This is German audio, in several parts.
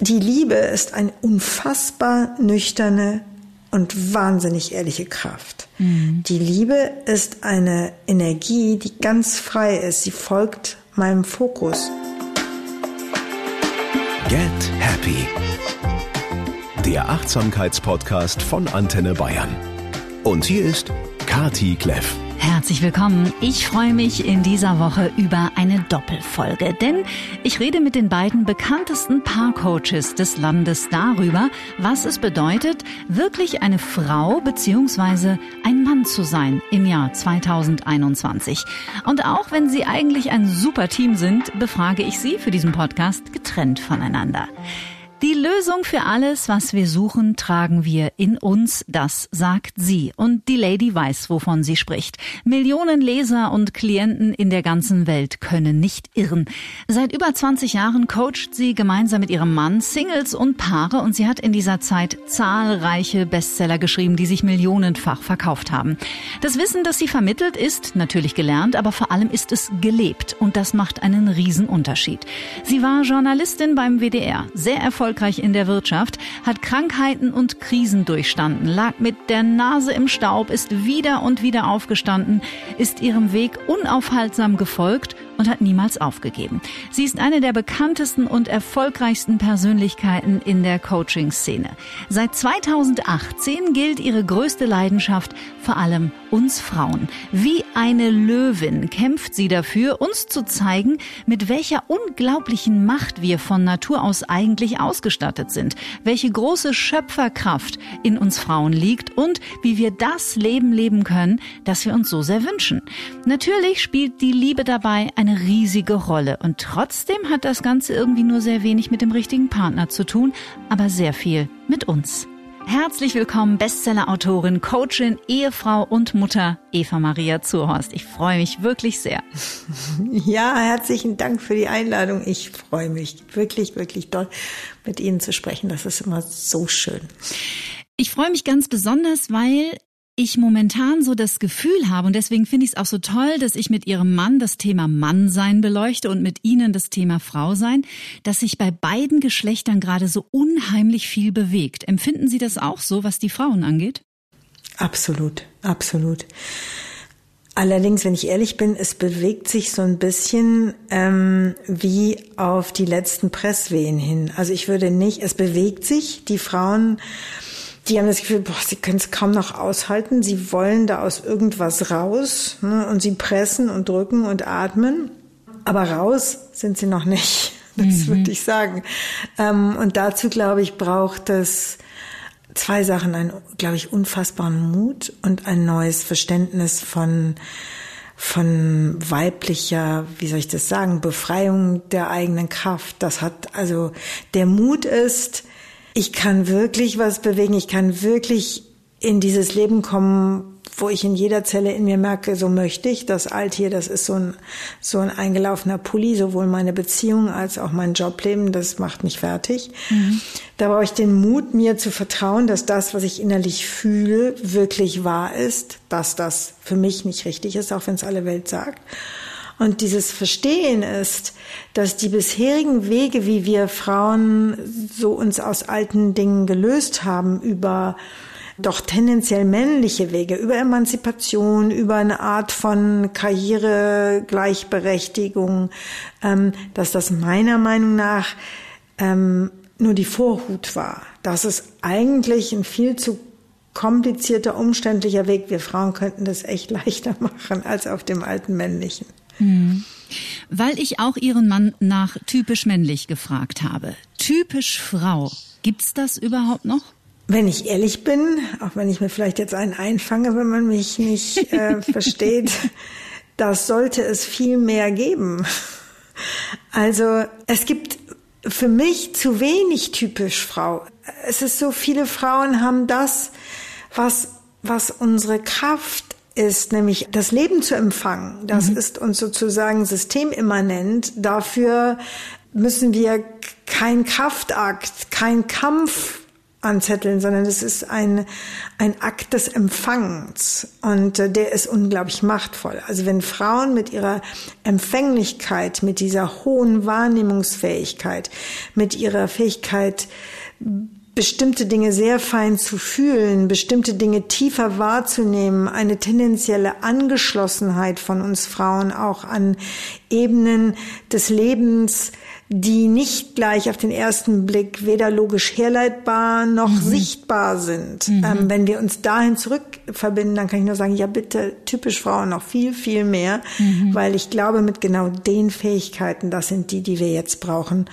Die Liebe ist eine unfassbar nüchterne und wahnsinnig ehrliche Kraft. Mhm. Die Liebe ist eine Energie, die ganz frei ist. Sie folgt meinem Fokus. Get Happy. Der Achtsamkeitspodcast von Antenne Bayern. Und hier ist Kati Kleff. Herzlich willkommen. Ich freue mich in dieser Woche über eine Doppelfolge, denn ich rede mit den beiden bekanntesten Paarcoaches des Landes darüber, was es bedeutet, wirklich eine Frau bzw. ein Mann zu sein im Jahr 2021. Und auch wenn sie eigentlich ein super Team sind, befrage ich sie für diesen Podcast getrennt voneinander. Die Lösung für alles, was wir suchen, tragen wir in uns, das sagt sie. Und die Lady weiß, wovon sie spricht. Millionen Leser und Klienten in der ganzen Welt können nicht irren. Seit über 20 Jahren coacht sie gemeinsam mit ihrem Mann Singles und Paare und sie hat in dieser Zeit zahlreiche Bestseller geschrieben, die sich millionenfach verkauft haben. Das Wissen, das sie vermittelt, ist natürlich gelernt, aber vor allem ist es gelebt und das macht einen Riesenunterschied. Sie war Journalistin beim WDR, sehr erfolgreich erfolgreich in der Wirtschaft, hat Krankheiten und Krisen durchstanden, lag mit der Nase im Staub, ist wieder und wieder aufgestanden, ist ihrem Weg unaufhaltsam gefolgt und hat niemals aufgegeben. Sie ist eine der bekanntesten und erfolgreichsten Persönlichkeiten in der Coaching-Szene. Seit 2018 gilt ihre größte Leidenschaft vor allem uns Frauen. Wie eine Löwin kämpft sie dafür, uns zu zeigen, mit welcher unglaublichen Macht wir von Natur aus eigentlich ausgestattet sind, welche große Schöpferkraft in uns Frauen liegt und wie wir das Leben leben können, das wir uns so sehr wünschen. Natürlich spielt die Liebe dabei eine eine riesige Rolle. Und trotzdem hat das Ganze irgendwie nur sehr wenig mit dem richtigen Partner zu tun, aber sehr viel mit uns. Herzlich willkommen, Bestseller-Autorin, Coachin, Ehefrau und Mutter Eva Maria Zurhorst. Ich freue mich wirklich sehr. Ja, herzlichen Dank für die Einladung. Ich freue mich wirklich, wirklich doll, mit Ihnen zu sprechen. Das ist immer so schön. Ich freue mich ganz besonders, weil ich momentan so das Gefühl habe, und deswegen finde ich es auch so toll, dass ich mit Ihrem Mann das Thema Mannsein beleuchte und mit Ihnen das Thema Frausein, dass sich bei beiden Geschlechtern gerade so unheimlich viel bewegt. Empfinden Sie das auch so, was die Frauen angeht? Absolut, absolut. Allerdings, wenn ich ehrlich bin, es bewegt sich so ein bisschen ähm, wie auf die letzten Presswehen hin. Also ich würde nicht, es bewegt sich, die Frauen die haben das Gefühl, boah, sie können es kaum noch aushalten. Sie wollen da aus irgendwas raus ne? und sie pressen und drücken und atmen. Aber raus sind sie noch nicht. Das mhm. würde ich sagen. Ähm, und dazu, glaube ich, braucht es zwei Sachen. Ein, glaube ich, unfassbaren Mut und ein neues Verständnis von von weiblicher, wie soll ich das sagen, Befreiung der eigenen Kraft. Das hat also der Mut ist, ich kann wirklich was bewegen, ich kann wirklich in dieses Leben kommen, wo ich in jeder Zelle in mir merke, so möchte ich. Das Alt hier, das ist so ein, so ein eingelaufener Pulli, sowohl meine Beziehung als auch mein Jobleben, das macht mich fertig. Mhm. Da brauche ich den Mut, mir zu vertrauen, dass das, was ich innerlich fühle, wirklich wahr ist, dass das für mich nicht richtig ist, auch wenn es alle Welt sagt. Und dieses Verstehen ist, dass die bisherigen Wege, wie wir Frauen so uns aus alten Dingen gelöst haben, über doch tendenziell männliche Wege, über Emanzipation, über eine Art von Karriere, Gleichberechtigung, ähm, dass das meiner Meinung nach ähm, nur die Vorhut war. Dass es eigentlich ein viel zu komplizierter, umständlicher Weg. Wir Frauen könnten das echt leichter machen als auf dem alten männlichen. Mhm. Weil ich auch Ihren Mann nach typisch männlich gefragt habe. Typisch Frau. Gibt's das überhaupt noch? Wenn ich ehrlich bin, auch wenn ich mir vielleicht jetzt einen einfange, wenn man mich nicht äh, versteht, das sollte es viel mehr geben. Also es gibt für mich zu wenig typisch Frau. Es ist so, viele Frauen haben das, was, was unsere Kraft ist nämlich das Leben zu empfangen. Das mhm. ist uns sozusagen systemimmanent. Dafür müssen wir kein Kraftakt, kein Kampf anzetteln, sondern es ist ein, ein Akt des Empfangens und äh, der ist unglaublich machtvoll. Also wenn Frauen mit ihrer Empfänglichkeit, mit dieser hohen Wahrnehmungsfähigkeit, mit ihrer Fähigkeit, bestimmte Dinge sehr fein zu fühlen, bestimmte Dinge tiefer wahrzunehmen, eine tendenzielle Angeschlossenheit von uns Frauen auch an Ebenen des Lebens, die nicht gleich auf den ersten Blick weder logisch herleitbar noch mhm. sichtbar sind. Mhm. Ähm, wenn wir uns dahin zurückverbinden, dann kann ich nur sagen, ja bitte, typisch Frauen noch viel, viel mehr, mhm. weil ich glaube, mit genau den Fähigkeiten, das sind die, die wir jetzt brauchen,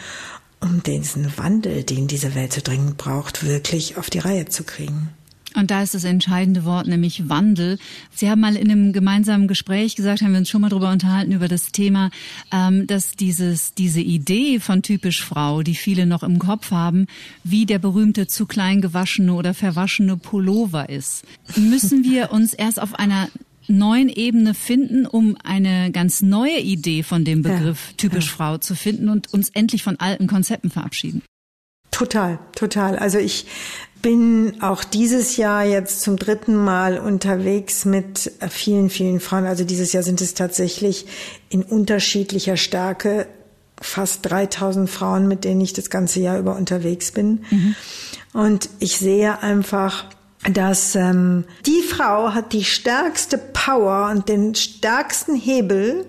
um diesen Wandel, den diese Welt so dringend braucht, wirklich auf die Reihe zu kriegen. Und da ist das entscheidende Wort, nämlich Wandel. Sie haben mal in einem gemeinsamen Gespräch gesagt, haben wir uns schon mal darüber unterhalten, über das Thema, ähm, dass dieses, diese Idee von typisch Frau, die viele noch im Kopf haben, wie der berühmte zu klein gewaschene oder verwaschene Pullover ist. Müssen wir uns erst auf einer neuen Ebene finden, um eine ganz neue Idee von dem Begriff ja, typisch ja. Frau zu finden und uns endlich von alten Konzepten verabschieden? Total, total. Also ich bin auch dieses Jahr jetzt zum dritten Mal unterwegs mit vielen, vielen Frauen. Also dieses Jahr sind es tatsächlich in unterschiedlicher Stärke fast 3000 Frauen, mit denen ich das ganze Jahr über unterwegs bin. Mhm. Und ich sehe einfach, dass ähm, die Frau hat die stärkste Power und den stärksten Hebel,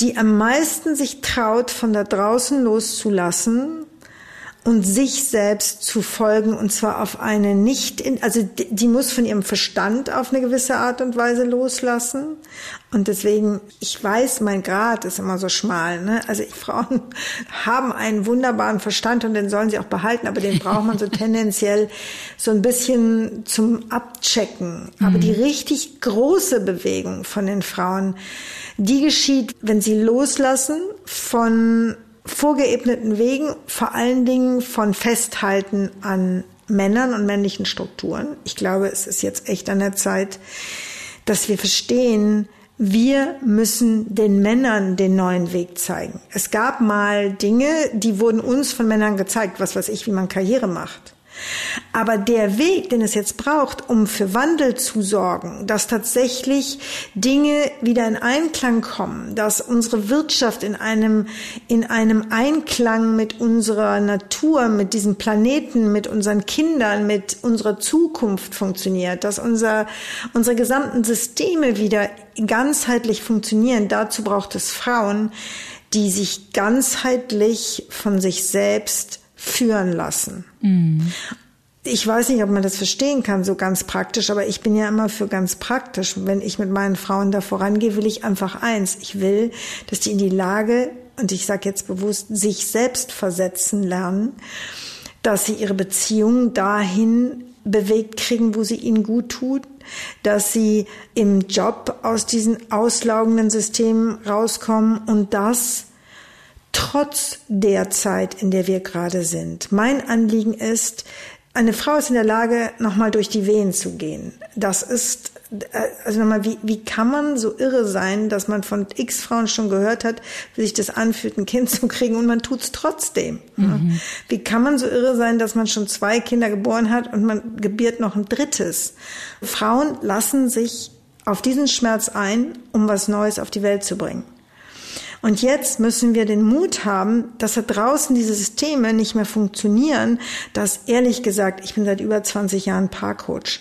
die am meisten sich traut, von da draußen loszulassen und sich selbst zu folgen und zwar auf eine nicht in, also die, die, muss von ihrem Verstand auf eine gewisse Art und Weise loslassen und deswegen ich weiß mein Grad ist immer so schmal ne also ich, Frauen haben einen wunderbaren Verstand und den sollen sie auch behalten aber den braucht man so tendenziell so ein bisschen zum Abchecken aber mhm. die richtig große Bewegung von den Frauen die geschieht wenn sie loslassen von vorgeebneten Wegen, vor allen Dingen von Festhalten an Männern und männlichen Strukturen. Ich glaube, es ist jetzt echt an der Zeit, dass wir verstehen, wir müssen den Männern den neuen Weg zeigen. Es gab mal Dinge, die wurden uns von Männern gezeigt, was weiß ich, wie man Karriere macht. Aber der Weg, den es jetzt braucht, um für Wandel zu sorgen, dass tatsächlich Dinge wieder in Einklang kommen, dass unsere Wirtschaft in einem, in einem Einklang mit unserer Natur, mit diesem Planeten, mit unseren Kindern, mit unserer Zukunft funktioniert, dass unser, unsere gesamten Systeme wieder ganzheitlich funktionieren. Dazu braucht es Frauen, die sich ganzheitlich von sich selbst führen lassen. Mhm. Ich weiß nicht, ob man das verstehen kann, so ganz praktisch, aber ich bin ja immer für ganz praktisch. Wenn ich mit meinen Frauen da vorangehe, will ich einfach eins. Ich will, dass die in die Lage, und ich sage jetzt bewusst, sich selbst versetzen lernen, dass sie ihre Beziehung dahin bewegt kriegen, wo sie ihnen gut tut, dass sie im Job aus diesen auslaugenden Systemen rauskommen und das trotz der Zeit, in der wir gerade sind. Mein Anliegen ist, eine Frau ist in der Lage, nochmal durch die Wehen zu gehen. Das ist, äh, also nochmal, wie, wie kann man so irre sein, dass man von x Frauen schon gehört hat, wie sich das anfühlt, ein Kind zu kriegen und man tut's trotzdem. Mhm. Wie kann man so irre sein, dass man schon zwei Kinder geboren hat und man gebiert noch ein drittes? Frauen lassen sich auf diesen Schmerz ein, um was Neues auf die Welt zu bringen. Und jetzt müssen wir den Mut haben, dass da draußen diese Systeme nicht mehr funktionieren, dass ehrlich gesagt, ich bin seit über 20 Jahren Paarcoach,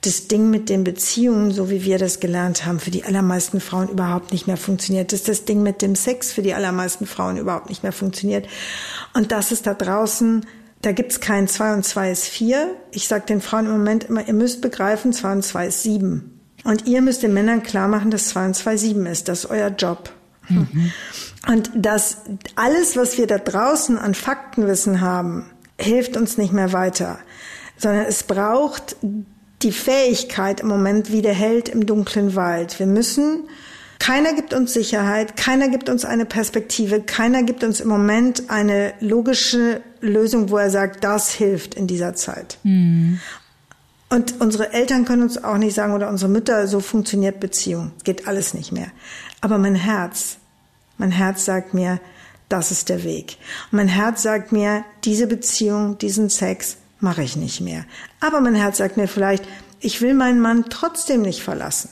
das Ding mit den Beziehungen, so wie wir das gelernt haben, für die allermeisten Frauen überhaupt nicht mehr funktioniert, dass das Ding mit dem Sex für die allermeisten Frauen überhaupt nicht mehr funktioniert. Und das ist da draußen da gibt's kein 2 und 2 ist 4. Ich sage den Frauen im Moment immer, ihr müsst begreifen, 2 und 2 ist 7. Und ihr müsst den Männern klar machen, dass 2 und 2 7 ist. Das ist euer Job. Mhm. Und das alles, was wir da draußen an Faktenwissen haben, hilft uns nicht mehr weiter, sondern es braucht die Fähigkeit im Moment wie der Held im dunklen Wald. Wir müssen keiner gibt uns Sicherheit, keiner gibt uns eine Perspektive, keiner gibt uns im Moment eine logische Lösung, wo er sagt, das hilft in dieser Zeit. Mhm. Und unsere Eltern können uns auch nicht sagen oder unsere Mütter, so funktioniert Beziehung. Geht alles nicht mehr. Aber mein Herz, mein Herz sagt mir, das ist der Weg. Und mein Herz sagt mir, diese Beziehung, diesen Sex mache ich nicht mehr. Aber mein Herz sagt mir vielleicht, ich will meinen Mann trotzdem nicht verlassen.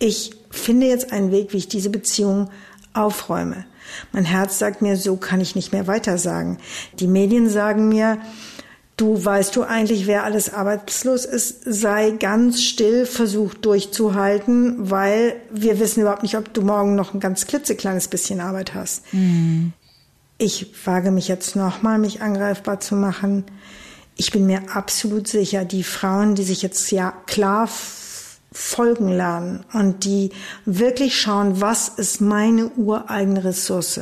Ich finde jetzt einen Weg, wie ich diese Beziehung aufräume. Mein Herz sagt mir, so kann ich nicht mehr weitersagen. Die Medien sagen mir, du weißt du eigentlich, wer alles arbeitslos ist, sei ganz still, versuch durchzuhalten, weil wir wissen überhaupt nicht, ob du morgen noch ein ganz klitzekleines bisschen Arbeit hast. Mhm. Ich wage mich jetzt nochmal, mich angreifbar zu machen. Ich bin mir absolut sicher, die Frauen, die sich jetzt ja klar folgen lernen und die wirklich schauen, was ist meine ureigene Ressource,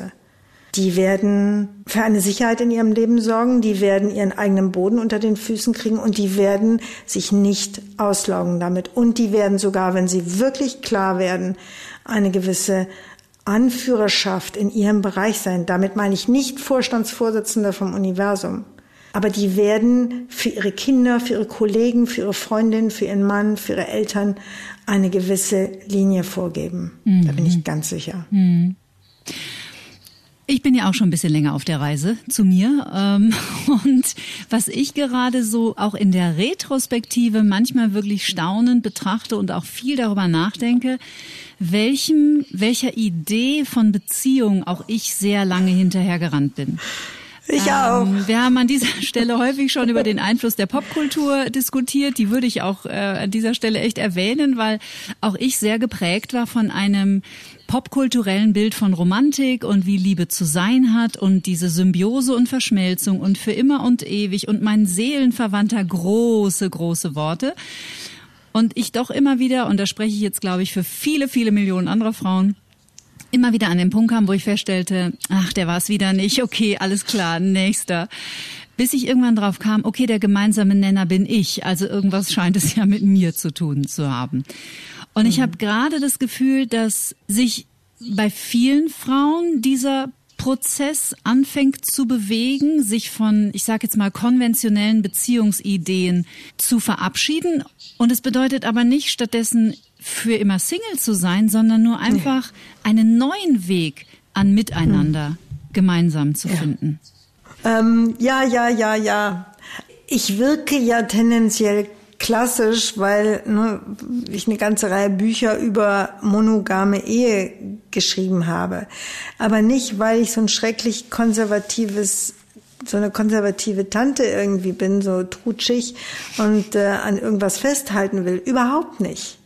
die werden für eine Sicherheit in ihrem Leben sorgen, die werden ihren eigenen Boden unter den Füßen kriegen und die werden sich nicht auslaugen damit. Und die werden sogar, wenn sie wirklich klar werden, eine gewisse Anführerschaft in ihrem Bereich sein. Damit meine ich nicht Vorstandsvorsitzender vom Universum. Aber die werden für ihre Kinder, für ihre Kollegen, für ihre Freundin, für ihren Mann, für ihre Eltern eine gewisse Linie vorgeben. Mhm. Da bin ich mhm. ganz sicher. Mhm. Ich bin ja auch schon ein bisschen länger auf der Reise zu mir. Ähm, und was ich gerade so auch in der Retrospektive manchmal wirklich staunend betrachte und auch viel darüber nachdenke, welchem, welcher Idee von Beziehung auch ich sehr lange hinterhergerannt bin. Ich auch. Ähm, wir haben an dieser Stelle häufig schon über den Einfluss der Popkultur diskutiert. Die würde ich auch äh, an dieser Stelle echt erwähnen, weil auch ich sehr geprägt war von einem popkulturellen Bild von Romantik und wie Liebe zu sein hat und diese Symbiose und Verschmelzung und für immer und ewig und mein Seelenverwandter große, große Worte. Und ich doch immer wieder, und da spreche ich jetzt, glaube ich, für viele, viele Millionen anderer Frauen, immer wieder an den Punkt kam, wo ich feststellte, ach, der war es wieder nicht, okay, alles klar, nächster. Bis ich irgendwann drauf kam, okay, der gemeinsame Nenner bin ich, also irgendwas scheint es ja mit mir zu tun zu haben. Und ich mhm. habe gerade das Gefühl, dass sich bei vielen Frauen dieser Prozess anfängt zu bewegen, sich von, ich sage jetzt mal, konventionellen Beziehungsideen zu verabschieden. Und es bedeutet aber nicht stattdessen für immer Single zu sein, sondern nur einfach einen neuen Weg an Miteinander hm. gemeinsam zu ja. finden. Ähm, ja, ja, ja, ja. Ich wirke ja tendenziell klassisch, weil ne, ich eine ganze Reihe Bücher über monogame Ehe geschrieben habe. Aber nicht, weil ich so ein schrecklich konservatives so eine konservative Tante irgendwie bin, so trutschig und äh, an irgendwas festhalten will. Überhaupt nicht.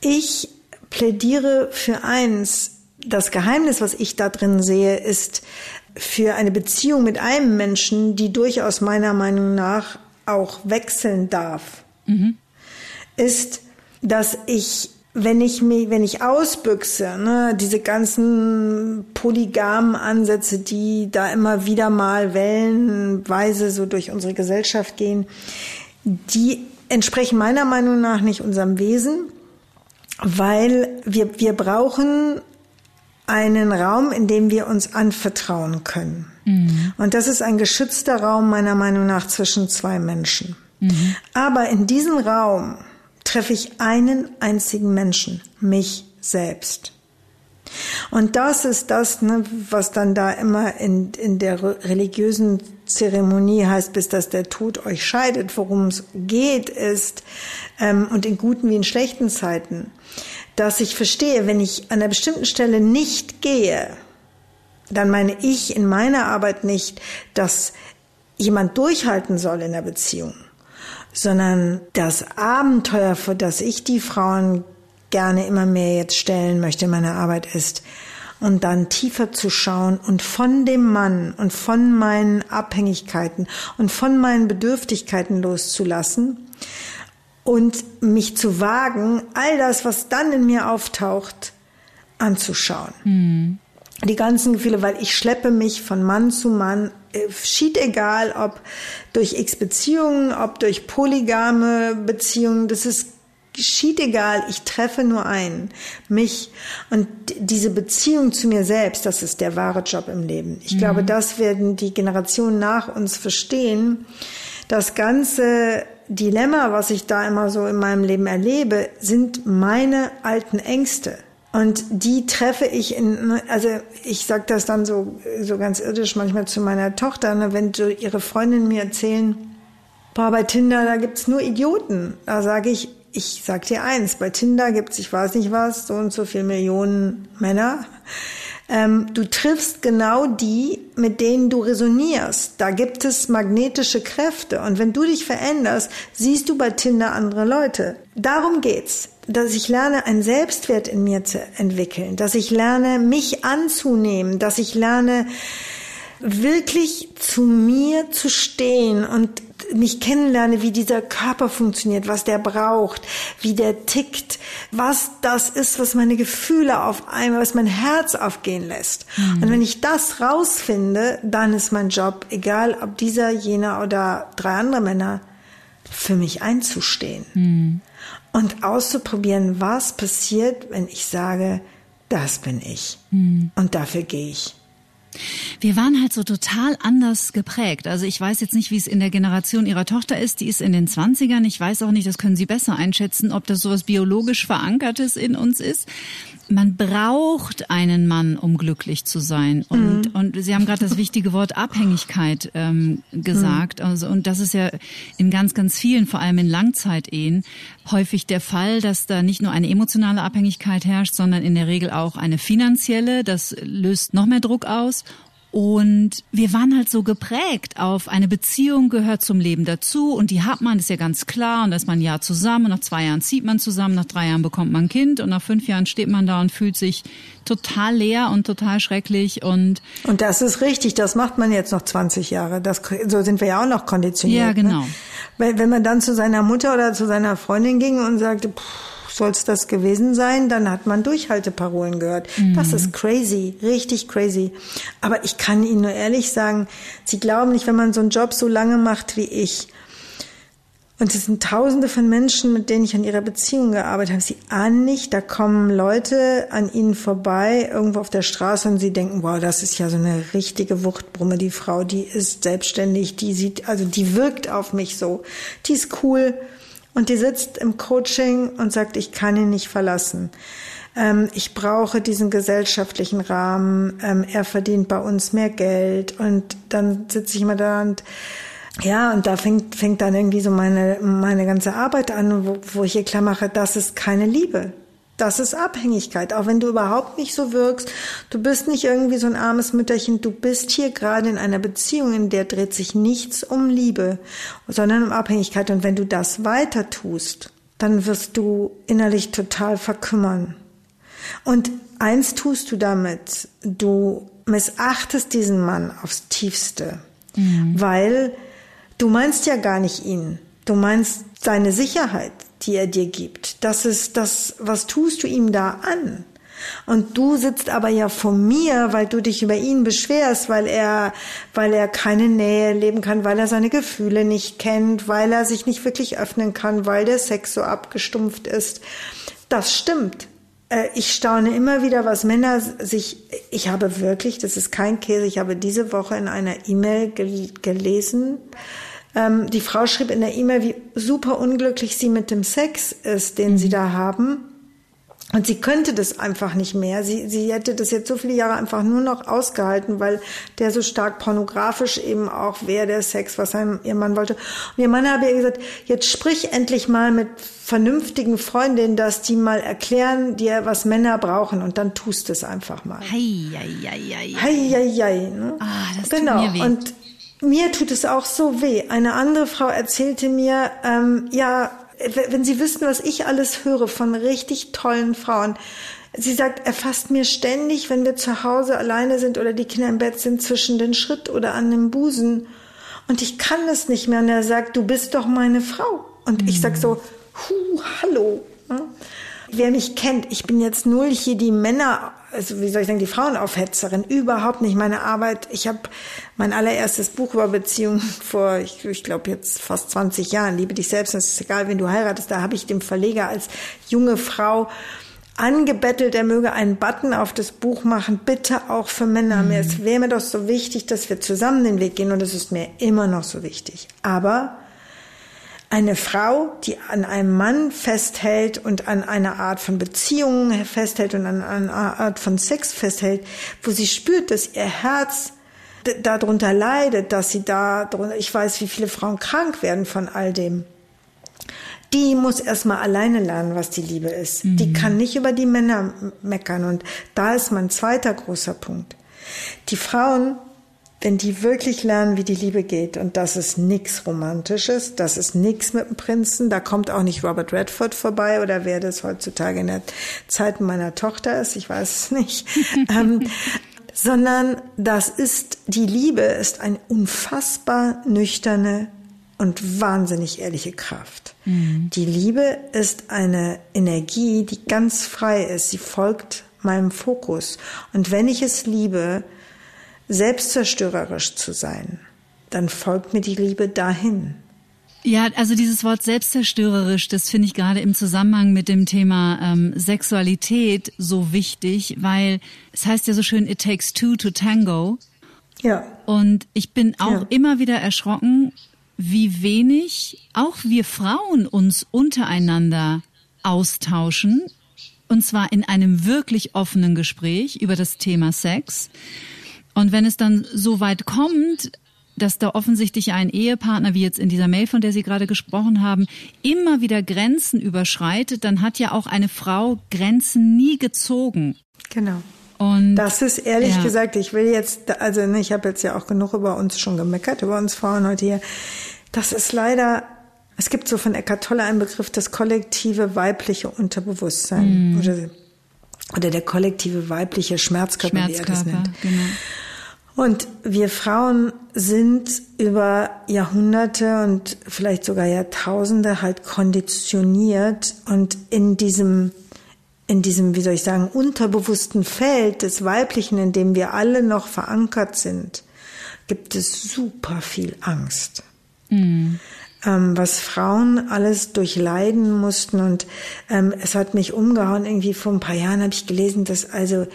Ich plädiere für eins. Das Geheimnis, was ich da drin sehe, ist für eine Beziehung mit einem Menschen, die durchaus meiner Meinung nach auch wechseln darf, mhm. ist, dass ich wenn ich mich, wenn ich ausbüchse, ne, diese ganzen polygamen Ansätze, die da immer wieder mal wellenweise so durch unsere Gesellschaft gehen, die entsprechen meiner Meinung nach nicht unserem Wesen, weil wir, wir brauchen einen Raum, in dem wir uns anvertrauen können. Mhm. Und das ist ein geschützter Raum meiner Meinung nach zwischen zwei Menschen. Mhm. Aber in diesem Raum treffe ich einen einzigen Menschen, mich selbst. Und das ist das, ne, was dann da immer in, in der religiösen Zeremonie heißt, bis dass der Tod euch scheidet. Worum es geht, ist, ähm, und in guten wie in schlechten Zeiten, dass ich verstehe, wenn ich an einer bestimmten Stelle nicht gehe, dann meine ich in meiner Arbeit nicht, dass jemand durchhalten soll in der Beziehung, sondern das Abenteuer, für das ich die Frauen gerne immer mehr jetzt stellen möchte in meiner Arbeit ist, und dann tiefer zu schauen und von dem Mann und von meinen Abhängigkeiten und von meinen Bedürftigkeiten loszulassen und mich zu wagen, all das, was dann in mir auftaucht, anzuschauen. Mhm. Die ganzen Gefühle, weil ich schleppe mich von Mann zu Mann, äh, schied egal, ob durch X-Beziehungen, ob durch polygame Beziehungen, das ist geschieht egal, ich treffe nur einen, mich und diese Beziehung zu mir selbst, das ist der wahre Job im Leben. Ich mhm. glaube, das werden die Generationen nach uns verstehen. Das ganze Dilemma, was ich da immer so in meinem Leben erlebe, sind meine alten Ängste. Und die treffe ich in, also ich sag das dann so, so ganz irdisch manchmal zu meiner Tochter, ne, wenn so ihre Freundinnen mir erzählen, Boah, bei Tinder, da gibt's nur Idioten. Da sage ich, ich sag dir eins, bei Tinder gibt's, ich weiß nicht was, so und so viel Millionen Männer. Ähm, du triffst genau die, mit denen du resonierst. Da gibt es magnetische Kräfte. Und wenn du dich veränderst, siehst du bei Tinder andere Leute. Darum geht's. Dass ich lerne, einen Selbstwert in mir zu entwickeln. Dass ich lerne, mich anzunehmen. Dass ich lerne, wirklich zu mir zu stehen und mich kennenlerne, wie dieser Körper funktioniert, was der braucht, wie der tickt, was das ist, was meine Gefühle auf einmal, was mein Herz aufgehen lässt. Mhm. Und wenn ich das rausfinde, dann ist mein Job, egal ob dieser, jener oder drei andere Männer, für mich einzustehen. Mhm. Und auszuprobieren, was passiert, wenn ich sage, das bin ich. Mhm. Und dafür gehe ich. Wir waren halt so total anders geprägt. Also ich weiß jetzt nicht, wie es in der Generation ihrer Tochter ist. Die ist in den Zwanzigern. Ich weiß auch nicht, das können Sie besser einschätzen, ob das sowas biologisch verankertes in uns ist man braucht einen Mann, um glücklich zu sein. Und, mhm. und Sie haben gerade das wichtige Wort Abhängigkeit ähm, gesagt. Mhm. Also, und das ist ja in ganz, ganz vielen, vor allem in Langzeitehen, häufig der Fall, dass da nicht nur eine emotionale Abhängigkeit herrscht, sondern in der Regel auch eine finanzielle. Das löst noch mehr Druck aus. Und wir waren halt so geprägt auf eine Beziehung gehört zum Leben dazu und die hat man, ist ja ganz klar. Und da ist man ein Jahr zusammen und nach zwei Jahren zieht man zusammen, nach drei Jahren bekommt man ein Kind und nach fünf Jahren steht man da und fühlt sich total leer und total schrecklich und und das ist richtig, das macht man jetzt noch 20 Jahre. Das so sind wir ja auch noch konditioniert. Ja, genau. Ne? Wenn, wenn man dann zu seiner Mutter oder zu seiner Freundin ging und sagte, pff, soll es das gewesen sein, dann hat man Durchhalteparolen gehört. Mhm. Das ist crazy, richtig crazy. Aber ich kann Ihnen nur ehrlich sagen, Sie glauben nicht, wenn man so einen Job so lange macht wie ich, und es sind tausende von Menschen, mit denen ich an ihrer Beziehung gearbeitet habe. Sie ahnen nicht, da kommen Leute an ihnen vorbei, irgendwo auf der Straße und sie denken, wow, das ist ja so eine richtige Wuchtbrumme, die Frau, die ist selbstständig, die sieht, also die wirkt auf mich so. Die ist cool, und die sitzt im Coaching und sagt, ich kann ihn nicht verlassen. Ähm, ich brauche diesen gesellschaftlichen Rahmen. Ähm, er verdient bei uns mehr Geld. Und dann sitze ich immer da und ja, und da fängt, fängt dann irgendwie so meine, meine ganze Arbeit an, wo, wo ich ihr klar mache, das ist keine Liebe. Das ist Abhängigkeit, auch wenn du überhaupt nicht so wirkst. Du bist nicht irgendwie so ein armes Mütterchen. Du bist hier gerade in einer Beziehung, in der dreht sich nichts um Liebe, sondern um Abhängigkeit. Und wenn du das weiter tust, dann wirst du innerlich total verkümmern. Und eins tust du damit. Du missachtest diesen Mann aufs tiefste, mhm. weil du meinst ja gar nicht ihn. Du meinst seine Sicherheit, die er dir gibt. Das ist das, was tust du ihm da an? Und du sitzt aber ja vor mir, weil du dich über ihn beschwerst, weil er, weil er keine Nähe leben kann, weil er seine Gefühle nicht kennt, weil er sich nicht wirklich öffnen kann, weil der Sex so abgestumpft ist. Das stimmt. Äh, ich staune immer wieder, was Männer sich, ich habe wirklich, das ist kein Käse, ich habe diese Woche in einer E-Mail gelesen, ähm, die Frau schrieb in der E-Mail, wie super unglücklich sie mit dem Sex ist, den mhm. sie da haben. Und sie könnte das einfach nicht mehr. Sie, sie hätte das jetzt so viele Jahre einfach nur noch ausgehalten, weil der so stark pornografisch eben auch wäre, der Sex, was einem, ihr Mann wollte. Und ihr Mann habe ihr gesagt, jetzt sprich endlich mal mit vernünftigen Freundinnen, dass die mal erklären dir, was Männer brauchen und dann tust es einfach mal. Hei, hei, hei, hei. Hei, hei, hei, ne? Ah, das genau. tut mir weh. Und mir tut es auch so weh. Eine andere Frau erzählte mir, ähm, ja, wenn Sie wissen, was ich alles höre von richtig tollen Frauen. Sie sagt, er fasst mir ständig, wenn wir zu Hause alleine sind oder die Kinder im Bett sind, zwischen den Schritt oder an dem Busen. Und ich kann es nicht mehr. Und er sagt, du bist doch meine Frau. Und mhm. ich sag so, hu, hallo. Wer mich kennt, ich bin jetzt null hier die Männer, also wie soll ich sagen, die Frauenaufhetzerin, überhaupt nicht. Meine Arbeit, ich habe mein allererstes Buch über Beziehungen vor, ich, ich glaube jetzt fast 20 Jahren, Liebe dich selbst, es ist egal, wen du heiratest, da habe ich dem Verleger als junge Frau angebettelt, er möge einen Button auf das Buch machen, bitte auch für Männer. Mhm. Es wäre mir doch so wichtig, dass wir zusammen den Weg gehen und es ist mir immer noch so wichtig. Aber eine Frau, die an einem Mann festhält und an einer Art von Beziehungen festhält und an einer Art von Sex festhält, wo sie spürt, dass ihr Herz darunter leidet, dass sie da, ich weiß, wie viele Frauen krank werden von all dem. Die muss erstmal alleine lernen, was die Liebe ist. Mhm. Die kann nicht über die Männer meckern. Und da ist mein zweiter großer Punkt. Die Frauen wenn die wirklich lernen, wie die Liebe geht, und das ist nichts Romantisches, das ist nichts mit dem Prinzen, da kommt auch nicht Robert Redford vorbei oder wer das heutzutage in der Zeit meiner Tochter ist, ich weiß es nicht, ähm, sondern das ist, die Liebe ist eine unfassbar nüchterne und wahnsinnig ehrliche Kraft. Mhm. Die Liebe ist eine Energie, die ganz frei ist, sie folgt meinem Fokus. Und wenn ich es liebe, selbstzerstörerisch zu sein, dann folgt mir die Liebe dahin. Ja, also dieses Wort selbstzerstörerisch, das finde ich gerade im Zusammenhang mit dem Thema ähm, Sexualität so wichtig, weil es heißt ja so schön, it takes two to tango. Ja. Und ich bin auch ja. immer wieder erschrocken, wie wenig auch wir Frauen uns untereinander austauschen. Und zwar in einem wirklich offenen Gespräch über das Thema Sex. Und wenn es dann so weit kommt, dass da offensichtlich ein Ehepartner, wie jetzt in dieser Mail, von der Sie gerade gesprochen haben, immer wieder Grenzen überschreitet, dann hat ja auch eine Frau Grenzen nie gezogen. Genau. Und das ist ehrlich ja. gesagt, ich will jetzt, also ne, ich habe jetzt ja auch genug über uns schon gemeckert, über uns Frauen heute hier. Das ist leider, es gibt so von Eckart Tolle einen Begriff, das kollektive weibliche Unterbewusstsein. Mm. Oder oder der kollektive weibliche Schmerzkörper, Schmerzkörper wie er das nennt. Genau. Und wir Frauen sind über Jahrhunderte und vielleicht sogar Jahrtausende halt konditioniert und in diesem in diesem, wie soll ich sagen, unterbewussten Feld des Weiblichen, in dem wir alle noch verankert sind, gibt es super viel Angst. Mhm ähm, was Frauen alles durchleiden mussten. Und ähm, es hat mich umgehauen. Irgendwie vor ein paar Jahren habe ich gelesen, dass also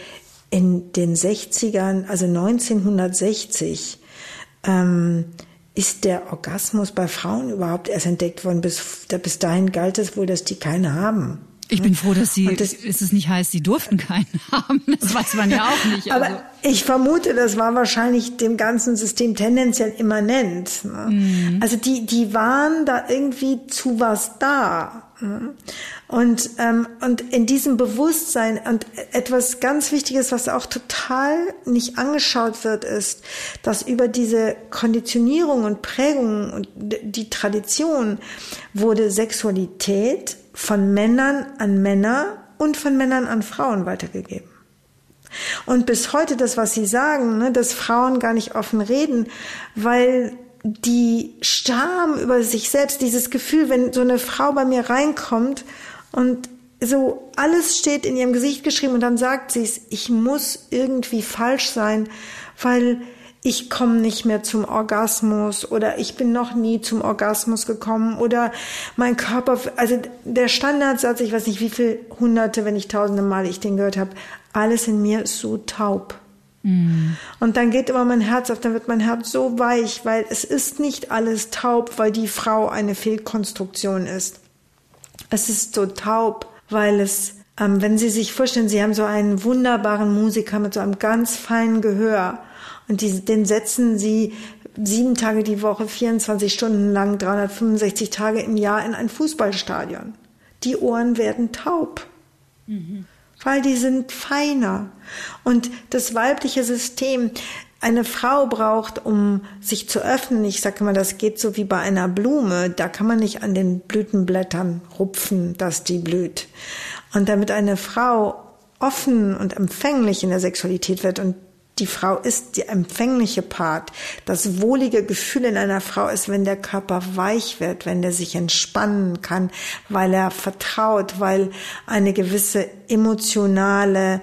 in den 60ern, also 1960, ähm, ist der Orgasmus bei Frauen überhaupt erst entdeckt worden. Bis, bis dahin galt es wohl, dass die keine haben. Ich bin froh, dass Sie, das, ist es nicht heißt, Sie durften keinen haben. Das weiß man ja auch nicht. Also. Aber ich vermute, das war wahrscheinlich dem ganzen System tendenziell immanent. Ne? Mhm. Also die, die waren da irgendwie zu was da. Ne? Und, ähm, und in diesem Bewusstsein und etwas ganz Wichtiges, was auch total nicht angeschaut wird, ist, dass über diese Konditionierung und Prägung und die Tradition wurde Sexualität von Männern an Männer und von Männern an Frauen weitergegeben. Und bis heute das, was Sie sagen, ne, dass Frauen gar nicht offen reden, weil die Scham über sich selbst, dieses Gefühl, wenn so eine Frau bei mir reinkommt und so alles steht in ihrem Gesicht geschrieben und dann sagt sie es, ich muss irgendwie falsch sein, weil ich komme nicht mehr zum Orgasmus oder ich bin noch nie zum Orgasmus gekommen oder mein Körper, also der Standardsatz, ich weiß nicht wie viel hunderte, wenn nicht tausende Mal ich den gehört habe, alles in mir ist so taub. Mm. Und dann geht immer mein Herz auf, dann wird mein Herz so weich, weil es ist nicht alles taub, weil die Frau eine Fehlkonstruktion ist. Es ist so taub, weil es, ähm, wenn Sie sich vorstellen, Sie haben so einen wunderbaren Musiker mit so einem ganz feinen Gehör und die, den setzen sie sieben Tage die Woche, 24 Stunden lang, 365 Tage im Jahr in ein Fußballstadion. Die Ohren werden taub. Mhm. Weil die sind feiner. Und das weibliche System, eine Frau braucht, um sich zu öffnen, ich sage mal, das geht so wie bei einer Blume, da kann man nicht an den Blütenblättern rupfen, dass die blüht. Und damit eine Frau offen und empfänglich in der Sexualität wird und die Frau ist der empfängliche Part. Das wohlige Gefühl in einer Frau ist, wenn der Körper weich wird, wenn der sich entspannen kann, weil er vertraut, weil eine gewisse emotionale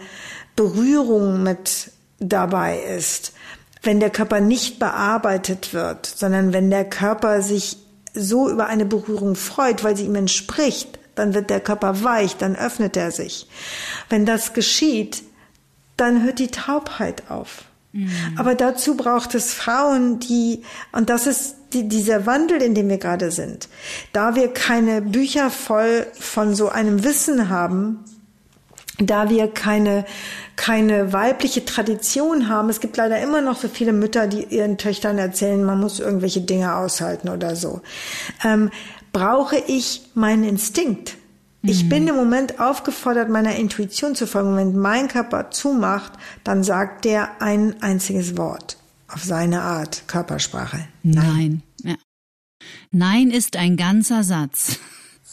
Berührung mit dabei ist. Wenn der Körper nicht bearbeitet wird, sondern wenn der Körper sich so über eine Berührung freut, weil sie ihm entspricht, dann wird der Körper weich, dann öffnet er sich. Wenn das geschieht, dann hört die Taubheit auf. Mhm. Aber dazu braucht es Frauen, die, und das ist die, dieser Wandel, in dem wir gerade sind, da wir keine Bücher voll von so einem Wissen haben, da wir keine, keine weibliche Tradition haben, es gibt leider immer noch so viele Mütter, die ihren Töchtern erzählen, man muss irgendwelche Dinge aushalten oder so, ähm, brauche ich meinen Instinkt. Ich mhm. bin im Moment aufgefordert, meiner Intuition zu folgen. Wenn mein Körper zumacht, dann sagt der ein einziges Wort auf seine Art, Körpersprache. Nein. Nein, ja. Nein ist ein ganzer Satz.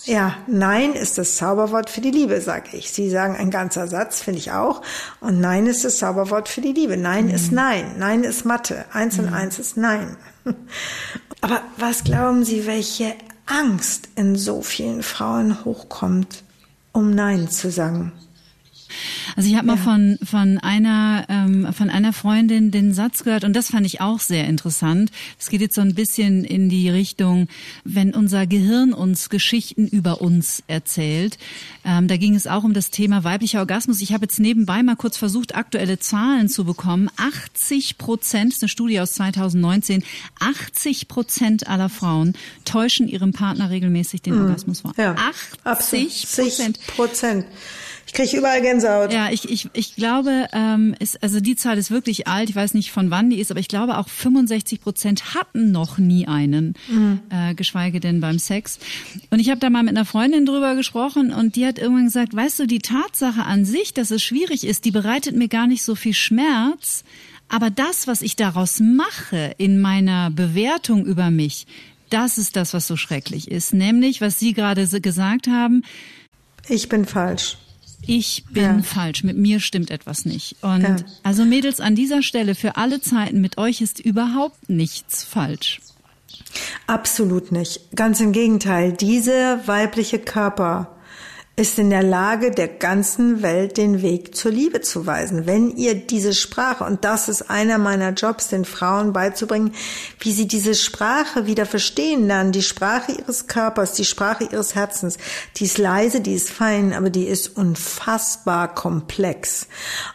Ja, Nein ist das Zauberwort für die Liebe, sage ich. Sie sagen ein ganzer Satz, finde ich auch. Und Nein ist das Zauberwort für die Liebe. Nein mhm. ist Nein. Nein ist Mathe. Eins mhm. und eins ist Nein. Aber was glauben Sie, welche Angst in so vielen Frauen hochkommt, um Nein zu sagen? Also ich habe ja. mal von von einer ähm, von einer Freundin den Satz gehört und das fand ich auch sehr interessant. Es geht jetzt so ein bisschen in die Richtung, wenn unser Gehirn uns Geschichten über uns erzählt. Ähm, da ging es auch um das Thema weiblicher Orgasmus. Ich habe jetzt nebenbei mal kurz versucht, aktuelle Zahlen zu bekommen. 80 Prozent, eine Studie aus 2019, 80 Prozent aller Frauen täuschen ihrem Partner regelmäßig den mhm. Orgasmus vor. Ja, 80 Prozent. Ich kriege überall Gänsehaut. Ja, ich, ich, ich glaube, ähm, ist, also die Zahl ist wirklich alt. Ich weiß nicht, von wann die ist, aber ich glaube auch 65 Prozent hatten noch nie einen, mhm. äh, geschweige denn beim Sex. Und ich habe da mal mit einer Freundin drüber gesprochen und die hat irgendwann gesagt, weißt du, die Tatsache an sich, dass es schwierig ist, die bereitet mir gar nicht so viel Schmerz. Aber das, was ich daraus mache in meiner Bewertung über mich, das ist das, was so schrecklich ist. Nämlich, was Sie gerade gesagt haben. Ich bin falsch ich bin ja. falsch, mit mir stimmt etwas nicht. Und ja. also Mädels an dieser Stelle für alle Zeiten mit euch ist überhaupt nichts falsch. Absolut nicht. Ganz im Gegenteil. Dieser weibliche Körper ist in der Lage, der ganzen Welt den Weg zur Liebe zu weisen. Wenn ihr diese Sprache, und das ist einer meiner Jobs, den Frauen beizubringen, wie sie diese Sprache wieder verstehen lernen, die Sprache ihres Körpers, die Sprache ihres Herzens, die ist leise, die ist fein, aber die ist unfassbar komplex.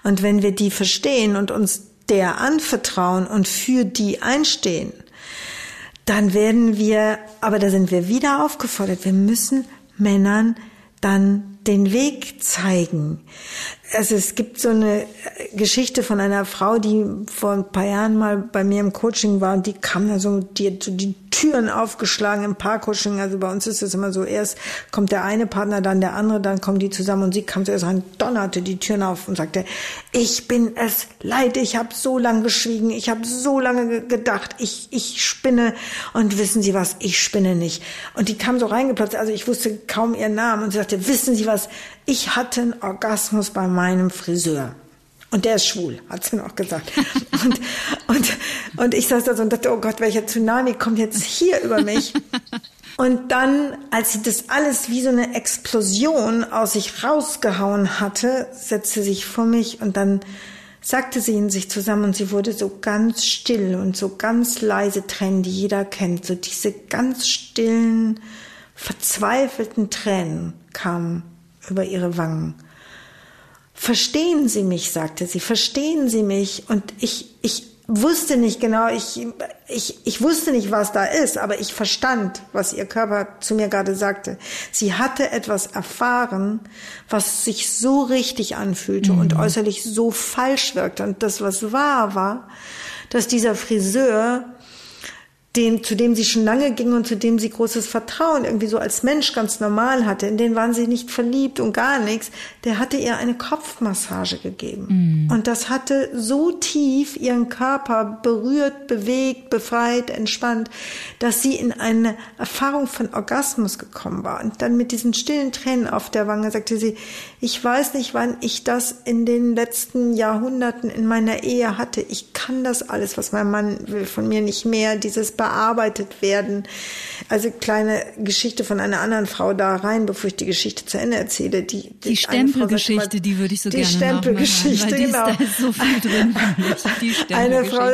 Und wenn wir die verstehen und uns der anvertrauen und für die einstehen, dann werden wir, aber da sind wir wieder aufgefordert, wir müssen Männern dann den Weg zeigen. Also es gibt so eine Geschichte von einer Frau, die vor ein paar Jahren mal bei mir im Coaching war und die kam da so, die so die Türen aufgeschlagen im Paarcoaching. Also bei uns ist es immer so, erst kommt der eine Partner, dann der andere, dann kommen die zusammen und sie kam zuerst rein, donnerte die Türen auf und sagte, ich bin es leid, ich habe so lange geschwiegen, ich habe so lange gedacht, ich, ich spinne und wissen Sie was, ich spinne nicht. Und die kam so reingeplatzt, also ich wusste kaum ihren Namen und sie sagte, wissen Sie was, ich hatte einen Orgasmus bei meinem Friseur. Und der ist schwul, hat sie noch gesagt. Und, und, und ich saß da so und dachte, oh Gott, welcher Tsunami kommt jetzt hier über mich? Und dann, als sie das alles wie so eine Explosion aus sich rausgehauen hatte, setzte sie sich vor mich und dann sagte sie in sich zusammen und sie wurde so ganz still und so ganz leise Tränen, die jeder kennt. So diese ganz stillen, verzweifelten Tränen kamen über ihre Wangen. Verstehen Sie mich, sagte sie, verstehen Sie mich. Und ich, ich wusste nicht genau, ich, ich, ich wusste nicht, was da ist, aber ich verstand, was ihr Körper zu mir gerade sagte. Sie hatte etwas erfahren, was sich so richtig anfühlte mhm. und äußerlich so falsch wirkte. Und das, was wahr war, dass dieser Friseur den, zu dem sie schon lange ging und zu dem sie großes Vertrauen irgendwie so als Mensch ganz normal hatte, in den waren sie nicht verliebt und gar nichts, der hatte ihr eine Kopfmassage gegeben. Mm. Und das hatte so tief ihren Körper berührt, bewegt, befreit, entspannt, dass sie in eine Erfahrung von Orgasmus gekommen war. Und dann mit diesen stillen Tränen auf der Wange sagte sie, ich weiß nicht, wann ich das in den letzten Jahrhunderten in meiner Ehe hatte. Ich kann das alles, was mein Mann will von mir nicht mehr, dieses bearbeitet werden. Also kleine Geschichte von einer anderen Frau da rein, bevor ich die Geschichte zu Ende erzähle. Die, die, die Stempelgeschichte, die würde ich so die gerne Stempelgeschichte, genau. Da ist so viel drin. Die eine Frau,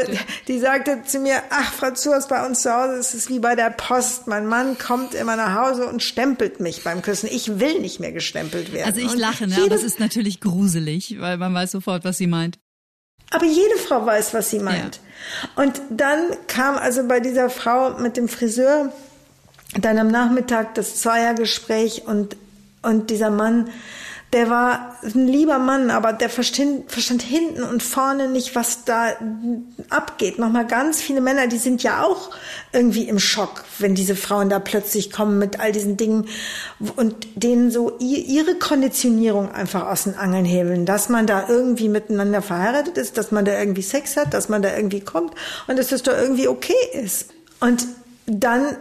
die sagte zu mir, ach, Frau Zurs, bei uns zu Hause ist es wie bei der Post. Mein Mann kommt immer nach Hause und stempelt mich beim Küssen. Ich will nicht mehr gestempelt werden. Also ich lache, ne? aber es ist natürlich gruselig, weil man weiß sofort, was sie meint. Aber jede Frau weiß, was sie meint. Ja. Und dann kam also bei dieser Frau mit dem Friseur dann am Nachmittag das Zweiergespräch und, und dieser Mann der war ein lieber Mann, aber der verstand, verstand hinten und vorne nicht, was da abgeht. Nochmal ganz viele Männer, die sind ja auch irgendwie im Schock, wenn diese Frauen da plötzlich kommen mit all diesen Dingen und denen so ihre Konditionierung einfach aus den Angeln hebeln, dass man da irgendwie miteinander verheiratet ist, dass man da irgendwie Sex hat, dass man da irgendwie kommt und dass das doch irgendwie okay ist. Und dann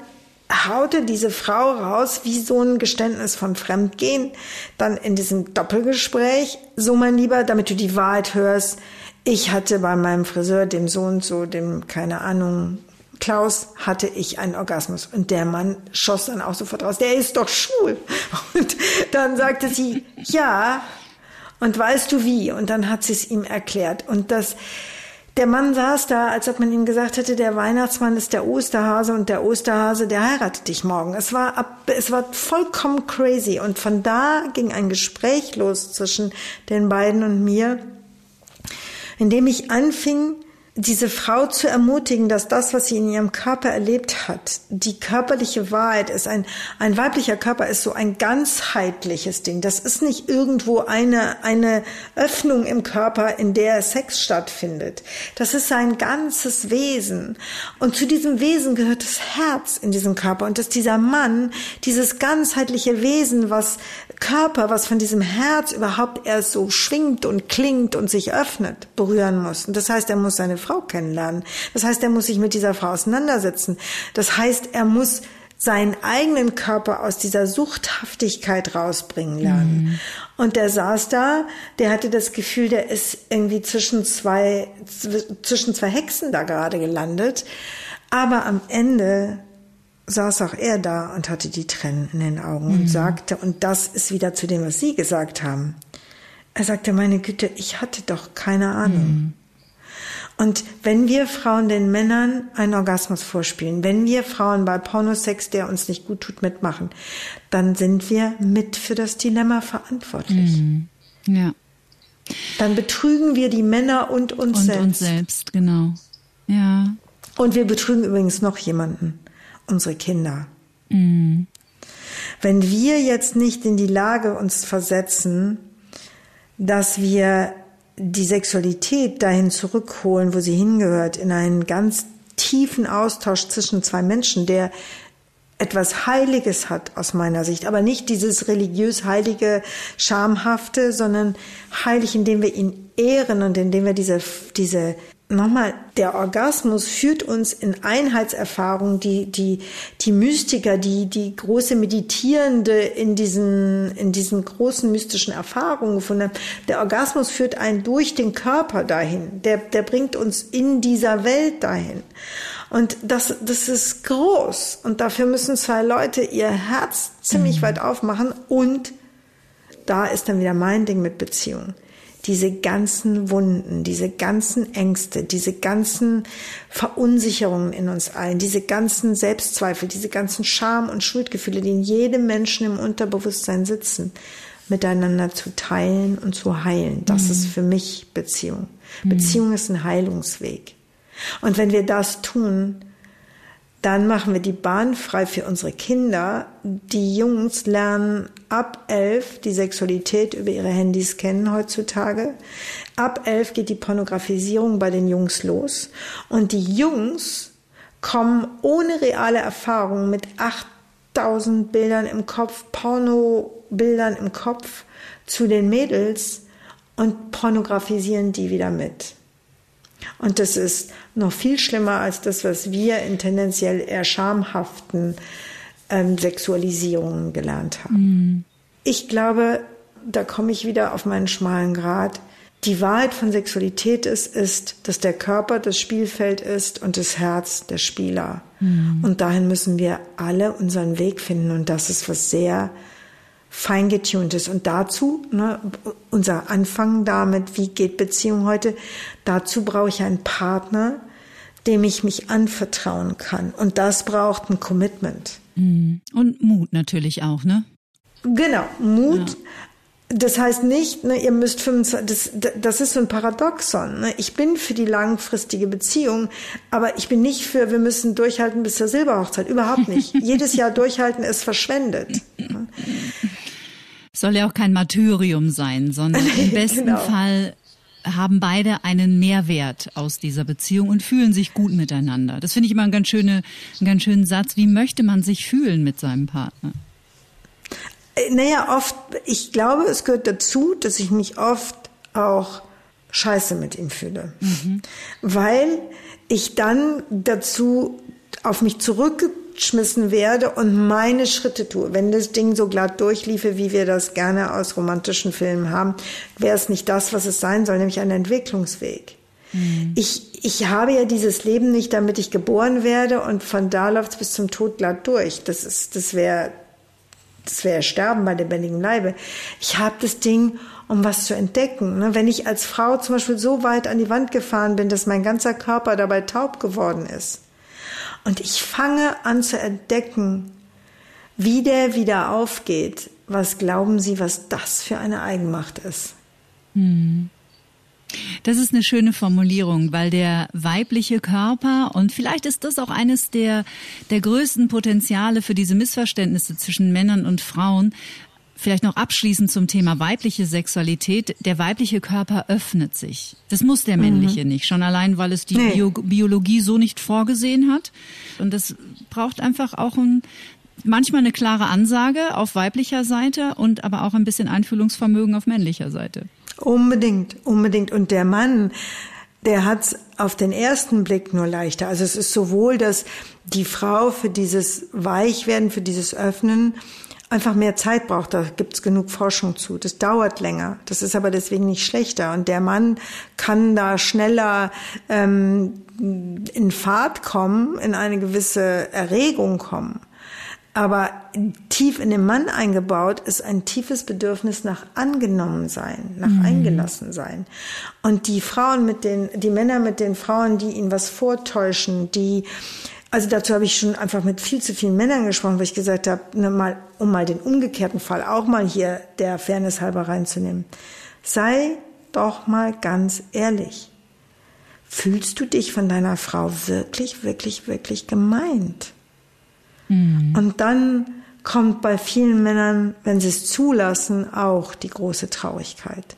haute diese Frau raus wie so ein Geständnis von Fremdgehen, dann in diesem Doppelgespräch, so mein Lieber, damit du die Wahrheit hörst, ich hatte bei meinem Friseur, dem Sohn, so dem, keine Ahnung, Klaus, hatte ich einen Orgasmus. Und der Mann schoss dann auch sofort raus, der ist doch schwul. Und dann sagte sie, ja, und weißt du wie? Und dann hat sie es ihm erklärt. Und das, der Mann saß da, als ob man ihm gesagt hätte, der Weihnachtsmann ist der Osterhase und der Osterhase, der heiratet dich morgen. Es war, es war vollkommen crazy. Und von da ging ein Gespräch los zwischen den beiden und mir, in dem ich anfing, diese Frau zu ermutigen, dass das, was sie in ihrem Körper erlebt hat, die körperliche Wahrheit ist. Ein, ein weiblicher Körper ist so ein ganzheitliches Ding. Das ist nicht irgendwo eine, eine Öffnung im Körper, in der Sex stattfindet. Das ist sein ganzes Wesen. Und zu diesem Wesen gehört das Herz in diesem Körper. Und dass dieser Mann, dieses ganzheitliche Wesen, was Körper, was von diesem Herz überhaupt erst so schwingt und klingt und sich öffnet, berühren muss. Und das heißt, er muss seine Frau kennenlernen. Das heißt, er muss sich mit dieser Frau auseinandersetzen. Das heißt, er muss seinen eigenen Körper aus dieser Suchthaftigkeit rausbringen lernen. Mhm. Und der saß da, der hatte das Gefühl, der ist irgendwie zwischen zwei, zwischen zwei Hexen da gerade gelandet. Aber am Ende saß auch er da und hatte die Tränen in den Augen mhm. und sagte, und das ist wieder zu dem, was Sie gesagt haben. Er sagte, meine Güte, ich hatte doch keine Ahnung. Mhm. Und wenn wir Frauen den Männern einen Orgasmus vorspielen, wenn wir Frauen bei Pornosex, der uns nicht gut tut, mitmachen, dann sind wir mit für das Dilemma verantwortlich. Mhm. Ja. Dann betrügen wir die Männer und uns und selbst. Und uns selbst, genau. Ja. Und wir betrügen übrigens noch jemanden unsere Kinder. Mhm. Wenn wir jetzt nicht in die Lage uns versetzen, dass wir die Sexualität dahin zurückholen, wo sie hingehört, in einen ganz tiefen Austausch zwischen zwei Menschen, der etwas Heiliges hat aus meiner Sicht, aber nicht dieses religiös heilige, schamhafte, sondern heilig, indem wir ihn ehren und indem wir diese, diese nochmal, der Orgasmus führt uns in Einheitserfahrung, die, die, die Mystiker, die, die große Meditierende in diesen, in diesen großen mystischen Erfahrungen gefunden haben. Der Orgasmus führt einen durch den Körper dahin. Der, der bringt uns in dieser Welt dahin. Und das, das ist groß. Und dafür müssen zwei Leute ihr Herz ziemlich mhm. weit aufmachen. Und da ist dann wieder mein Ding mit Beziehung diese ganzen Wunden, diese ganzen Ängste, diese ganzen Verunsicherungen in uns allen, diese ganzen Selbstzweifel, diese ganzen Scham- und Schuldgefühle, die in jedem Menschen im Unterbewusstsein sitzen, miteinander zu teilen und zu heilen. Das mhm. ist für mich Beziehung. Mhm. Beziehung ist ein Heilungsweg. Und wenn wir das tun, dann machen wir die Bahn frei für unsere Kinder. Die Jungs lernen ab elf die Sexualität über ihre Handys kennen heutzutage. Ab elf geht die Pornografisierung bei den Jungs los. Und die Jungs kommen ohne reale Erfahrung mit 8000 Bildern im Kopf, Pornobildern im Kopf zu den Mädels und pornografisieren die wieder mit. Und das ist noch viel schlimmer als das, was wir in tendenziell eher schamhaften ähm, Sexualisierungen gelernt haben. Mhm. Ich glaube, da komme ich wieder auf meinen schmalen Grad. Die Wahrheit von Sexualität ist, ist, dass der Körper das Spielfeld ist und das Herz der Spieler. Mhm. Und dahin müssen wir alle unseren Weg finden. Und das ist was sehr feingetuntes. Und dazu, ne, unser Anfang damit, wie geht Beziehung heute, dazu brauche ich einen Partner, dem ich mich anvertrauen kann. Und das braucht ein Commitment. Mhm. Und Mut natürlich auch, ne? Genau, Mut. Ja. Das heißt nicht, ne, ihr müsst 25, das, das ist so ein Paradoxon. Ne? Ich bin für die langfristige Beziehung, aber ich bin nicht für, wir müssen durchhalten bis zur Silberhochzeit. Überhaupt nicht. Jedes Jahr durchhalten ist verschwendet. Soll ja auch kein Martyrium sein, sondern im besten genau. Fall haben beide einen Mehrwert aus dieser Beziehung und fühlen sich gut miteinander. Das finde ich immer einen ganz, schöne, einen ganz schönen Satz. Wie möchte man sich fühlen mit seinem Partner? Äh, naja, oft, ich glaube, es gehört dazu, dass ich mich oft auch scheiße mit ihm fühle. Mhm. Weil ich dann dazu auf mich zurückgeschmissen werde und meine Schritte tue. Wenn das Ding so glatt durchliefe, wie wir das gerne aus romantischen Filmen haben, wäre es nicht das, was es sein soll, nämlich ein Entwicklungsweg. Mhm. Ich, ich habe ja dieses Leben nicht, damit ich geboren werde und von da läuft es bis zum Tod glatt durch. Das ist, das wäre, das wäre Sterben bei lebendigem Leibe. Ich habe das Ding, um was zu entdecken. Ne? Wenn ich als Frau zum Beispiel so weit an die Wand gefahren bin, dass mein ganzer Körper dabei taub geworden ist, und ich fange an zu entdecken, wie der wieder aufgeht. Was glauben Sie, was das für eine Eigenmacht ist? Hm. Das ist eine schöne Formulierung, weil der weibliche Körper, und vielleicht ist das auch eines der, der größten Potenziale für diese Missverständnisse zwischen Männern und Frauen, Vielleicht noch abschließend zum Thema weibliche Sexualität. Der weibliche Körper öffnet sich. Das muss der männliche mhm. nicht. Schon allein, weil es die nee. Bio Biologie so nicht vorgesehen hat. Und das braucht einfach auch ein, manchmal eine klare Ansage auf weiblicher Seite und aber auch ein bisschen Einfühlungsvermögen auf männlicher Seite. Unbedingt, unbedingt. Und der Mann, der hat's auf den ersten Blick nur leichter. Also es ist sowohl, dass die Frau für dieses Weichwerden, für dieses Öffnen einfach mehr Zeit braucht. Da gibt's genug Forschung zu. Das dauert länger. Das ist aber deswegen nicht schlechter. Und der Mann kann da schneller ähm, in Fahrt kommen, in eine gewisse Erregung kommen. Aber tief in den Mann eingebaut ist ein tiefes Bedürfnis nach angenommen sein, nach mhm. eingelassen sein. Und die Frauen mit den, die Männer mit den Frauen, die ihnen was vortäuschen, die also dazu habe ich schon einfach mit viel zu vielen Männern gesprochen, weil ich gesagt habe, ne, mal, um mal den umgekehrten Fall auch mal hier der Fairness halber reinzunehmen. Sei doch mal ganz ehrlich. Fühlst du dich von deiner Frau wirklich, wirklich, wirklich gemeint? Mhm. Und dann kommt bei vielen Männern, wenn sie es zulassen, auch die große Traurigkeit,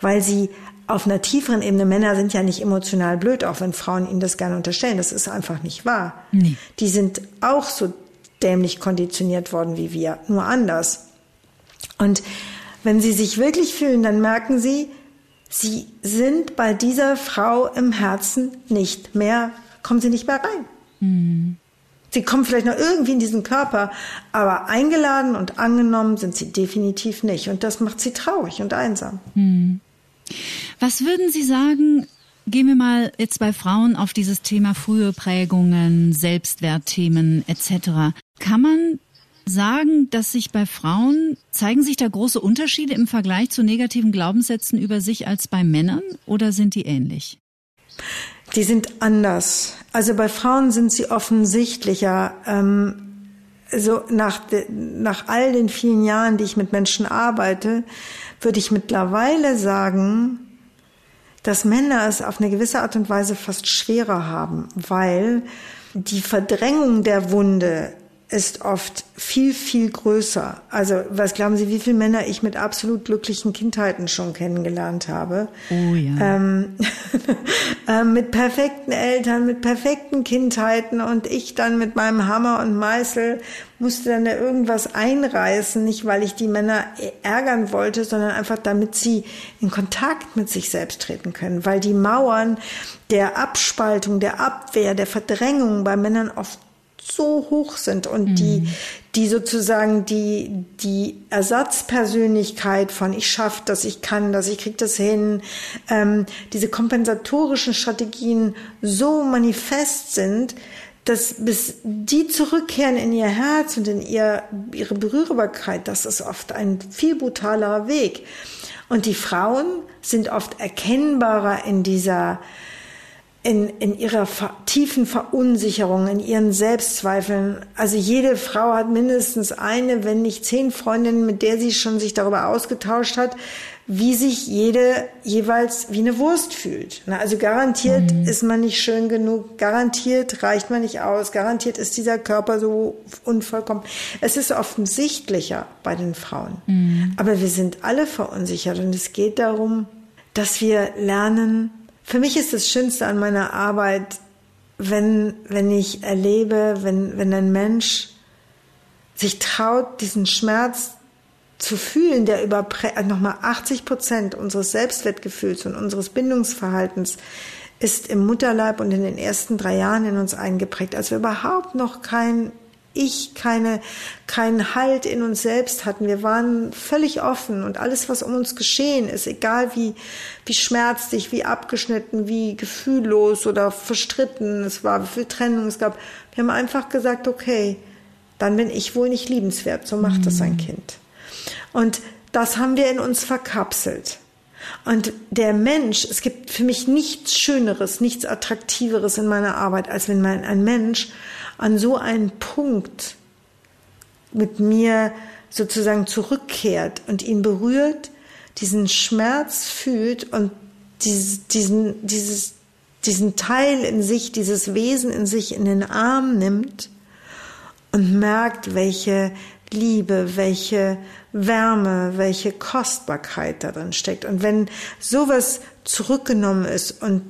weil sie auf einer tieferen Ebene, Männer sind ja nicht emotional blöd, auch wenn Frauen ihnen das gerne unterstellen. Das ist einfach nicht wahr. Nee. Die sind auch so dämlich konditioniert worden wie wir, nur anders. Und wenn sie sich wirklich fühlen, dann merken sie, sie sind bei dieser Frau im Herzen nicht mehr, kommen sie nicht mehr rein. Mhm. Sie kommen vielleicht noch irgendwie in diesen Körper, aber eingeladen und angenommen sind sie definitiv nicht. Und das macht sie traurig und einsam. Mhm. Was würden Sie sagen, Gehen wir mal jetzt bei Frauen auf dieses Thema frühe Prägungen, Selbstwertthemen etc. Kann man sagen, dass sich bei Frauen zeigen sich da große Unterschiede im Vergleich zu negativen Glaubenssätzen über sich als bei Männern oder sind die ähnlich? Die sind anders. Also bei Frauen sind sie offensichtlicher. Ähm, so nach, nach all den vielen Jahren, die ich mit Menschen arbeite, würde ich mittlerweile sagen, dass Männer es auf eine gewisse Art und Weise fast schwerer haben, weil die Verdrängung der Wunde ist oft viel, viel größer. Also, was glauben Sie, wie viele Männer ich mit absolut glücklichen Kindheiten schon kennengelernt habe? Oh ja. Ähm, äh, mit perfekten Eltern, mit perfekten Kindheiten und ich dann mit meinem Hammer und Meißel musste dann da irgendwas einreißen, nicht weil ich die Männer ärgern wollte, sondern einfach damit sie in Kontakt mit sich selbst treten können, weil die Mauern der Abspaltung, der Abwehr, der Verdrängung bei Männern oft so hoch sind und mhm. die, die sozusagen die, die Ersatzpersönlichkeit von ich schaff das, ich kann das, ich krieg das hin, ähm, diese kompensatorischen Strategien so manifest sind, dass bis die zurückkehren in ihr Herz und in ihr, ihre Berührbarkeit, das ist oft ein viel brutaler Weg. Und die Frauen sind oft erkennbarer in dieser in, in ihrer tiefen Verunsicherung, in ihren Selbstzweifeln. Also jede Frau hat mindestens eine, wenn nicht zehn Freundinnen, mit der sie schon sich darüber ausgetauscht hat, wie sich jede jeweils wie eine Wurst fühlt. Also garantiert mhm. ist man nicht schön genug, garantiert reicht man nicht aus, garantiert ist dieser Körper so unvollkommen. Es ist offensichtlicher bei den Frauen. Mhm. Aber wir sind alle verunsichert und es geht darum, dass wir lernen, für mich ist das Schönste an meiner Arbeit, wenn, wenn ich erlebe, wenn, wenn ein Mensch sich traut, diesen Schmerz zu fühlen, der über äh, nochmal 80 Prozent unseres Selbstwertgefühls und unseres Bindungsverhaltens ist im Mutterleib und in den ersten drei Jahren in uns eingeprägt, als wir überhaupt noch kein Ich, keine, keinen Halt in uns selbst hatten. Wir waren völlig offen und alles, was um uns geschehen ist, egal wie, wie schmerzlich, wie abgeschnitten, wie gefühllos oder verstritten es war, wie viel Trennung es gab. Wir haben einfach gesagt, okay, dann bin ich wohl nicht liebenswert. So macht mhm. das ein Kind. Und das haben wir in uns verkapselt. Und der Mensch, es gibt für mich nichts Schöneres, nichts Attraktiveres in meiner Arbeit, als wenn man ein Mensch an so einen Punkt mit mir sozusagen zurückkehrt und ihn berührt, diesen Schmerz fühlt und dieses, diesen, dieses, diesen Teil in sich, dieses Wesen in sich in den Arm nimmt und merkt, welche Liebe, welche Wärme, welche Kostbarkeit darin steckt. Und wenn sowas zurückgenommen ist und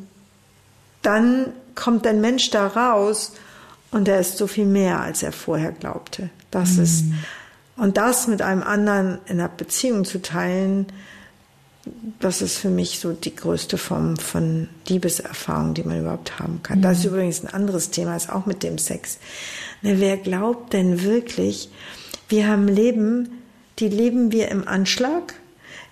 dann kommt ein Mensch da raus und er ist so viel mehr, als er vorher glaubte. Das mhm. ist, und das mit einem anderen in einer Beziehung zu teilen, das ist für mich so die größte Form von Liebeserfahrung, die man überhaupt haben kann. Mhm. Das ist mhm. übrigens ein anderes Thema, ist auch mit dem Sex. Ne, wer glaubt denn wirklich, wir haben Leben, die leben wir im Anschlag.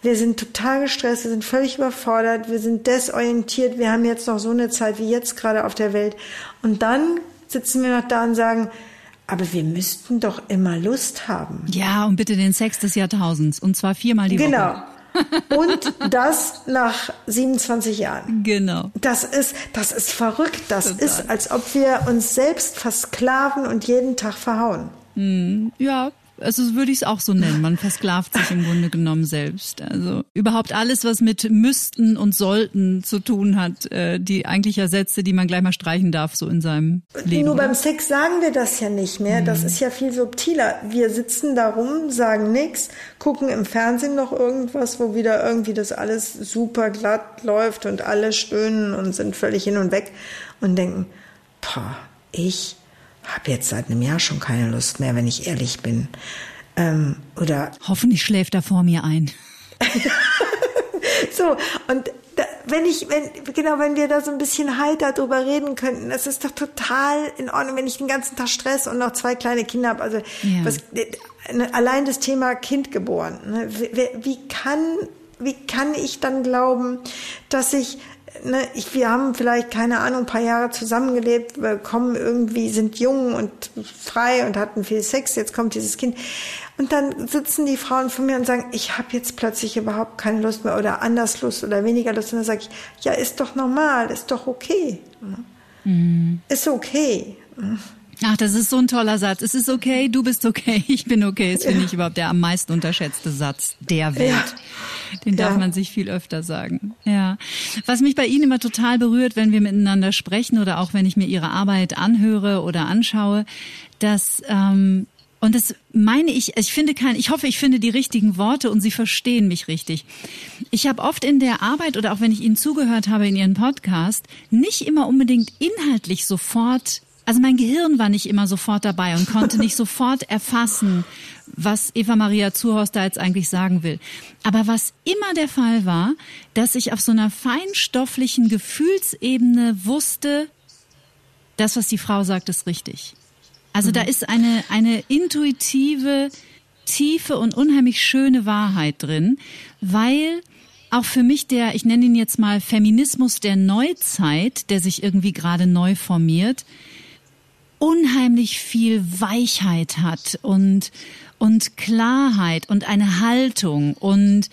Wir sind total gestresst, wir sind völlig überfordert, wir sind desorientiert, wir haben jetzt noch so eine Zeit wie jetzt gerade auf der Welt. Und dann sitzen wir noch da und sagen, aber wir müssten doch immer Lust haben. Ja, und bitte den Sex des Jahrtausends. Und zwar viermal die genau. Woche. Genau. Und das nach 27 Jahren. Genau. Das ist, das ist verrückt. Das Total. ist, als ob wir uns selbst versklaven und jeden Tag verhauen. Hm, ja, also würde ich es auch so nennen. Man versklavt sich im Grunde genommen selbst. Also überhaupt alles, was mit müssten und sollten zu tun hat, äh, die eigentlich ja Sätze, die man gleich mal streichen darf, so in seinem Leben. Nur beim Sex sagen wir das ja nicht mehr. Das mhm. ist ja viel subtiler. Wir sitzen da rum, sagen nichts, gucken im Fernsehen noch irgendwas, wo wieder irgendwie das alles super glatt läuft und alle stöhnen und sind völlig hin und weg und denken, boah, ich habe jetzt seit einem Jahr schon keine Lust mehr, wenn ich ehrlich bin. Ähm, oder hoffentlich schläft er vor mir ein. so und da, wenn ich, wenn genau, wenn wir da so ein bisschen heiter drüber reden könnten, das ist doch total in Ordnung, wenn ich den ganzen Tag Stress und noch zwei kleine Kinder habe. Also ja. was, ne, allein das Thema Kind geboren. Ne? Wie, wie kann wie kann ich dann glauben, dass ich ne, ich, wir haben vielleicht, keine Ahnung, ein paar Jahre zusammengelebt, kommen irgendwie, sind jung und frei und hatten viel Sex, jetzt kommt dieses Kind. Und dann sitzen die Frauen vor mir und sagen, ich habe jetzt plötzlich überhaupt keine Lust mehr oder anders Lust oder weniger Lust. Und dann sage ich, ja, ist doch normal, ist doch okay. Mhm. Ist okay. Ach, das ist so ein toller Satz. Es ist okay, du bist okay, ich bin okay. Das finde ich überhaupt der am meisten unterschätzte Satz der Welt. Ja. Den darf ja. man sich viel öfter sagen. Ja. Was mich bei Ihnen immer total berührt, wenn wir miteinander sprechen oder auch wenn ich mir Ihre Arbeit anhöre oder anschaue, dass ähm, und das meine ich, ich finde kein, ich hoffe, ich finde die richtigen Worte und Sie verstehen mich richtig. Ich habe oft in der Arbeit oder auch wenn ich Ihnen zugehört habe in Ihren Podcast, nicht immer unbedingt inhaltlich sofort also mein Gehirn war nicht immer sofort dabei und konnte nicht sofort erfassen, was Eva Maria Zuhorst da jetzt eigentlich sagen will. Aber was immer der Fall war, dass ich auf so einer feinstofflichen Gefühlsebene wusste, das, was die Frau sagt, ist richtig. Also mhm. da ist eine, eine intuitive, tiefe und unheimlich schöne Wahrheit drin, weil auch für mich der, ich nenne ihn jetzt mal Feminismus der Neuzeit, der sich irgendwie gerade neu formiert, unheimlich viel Weichheit hat und, und Klarheit und eine Haltung und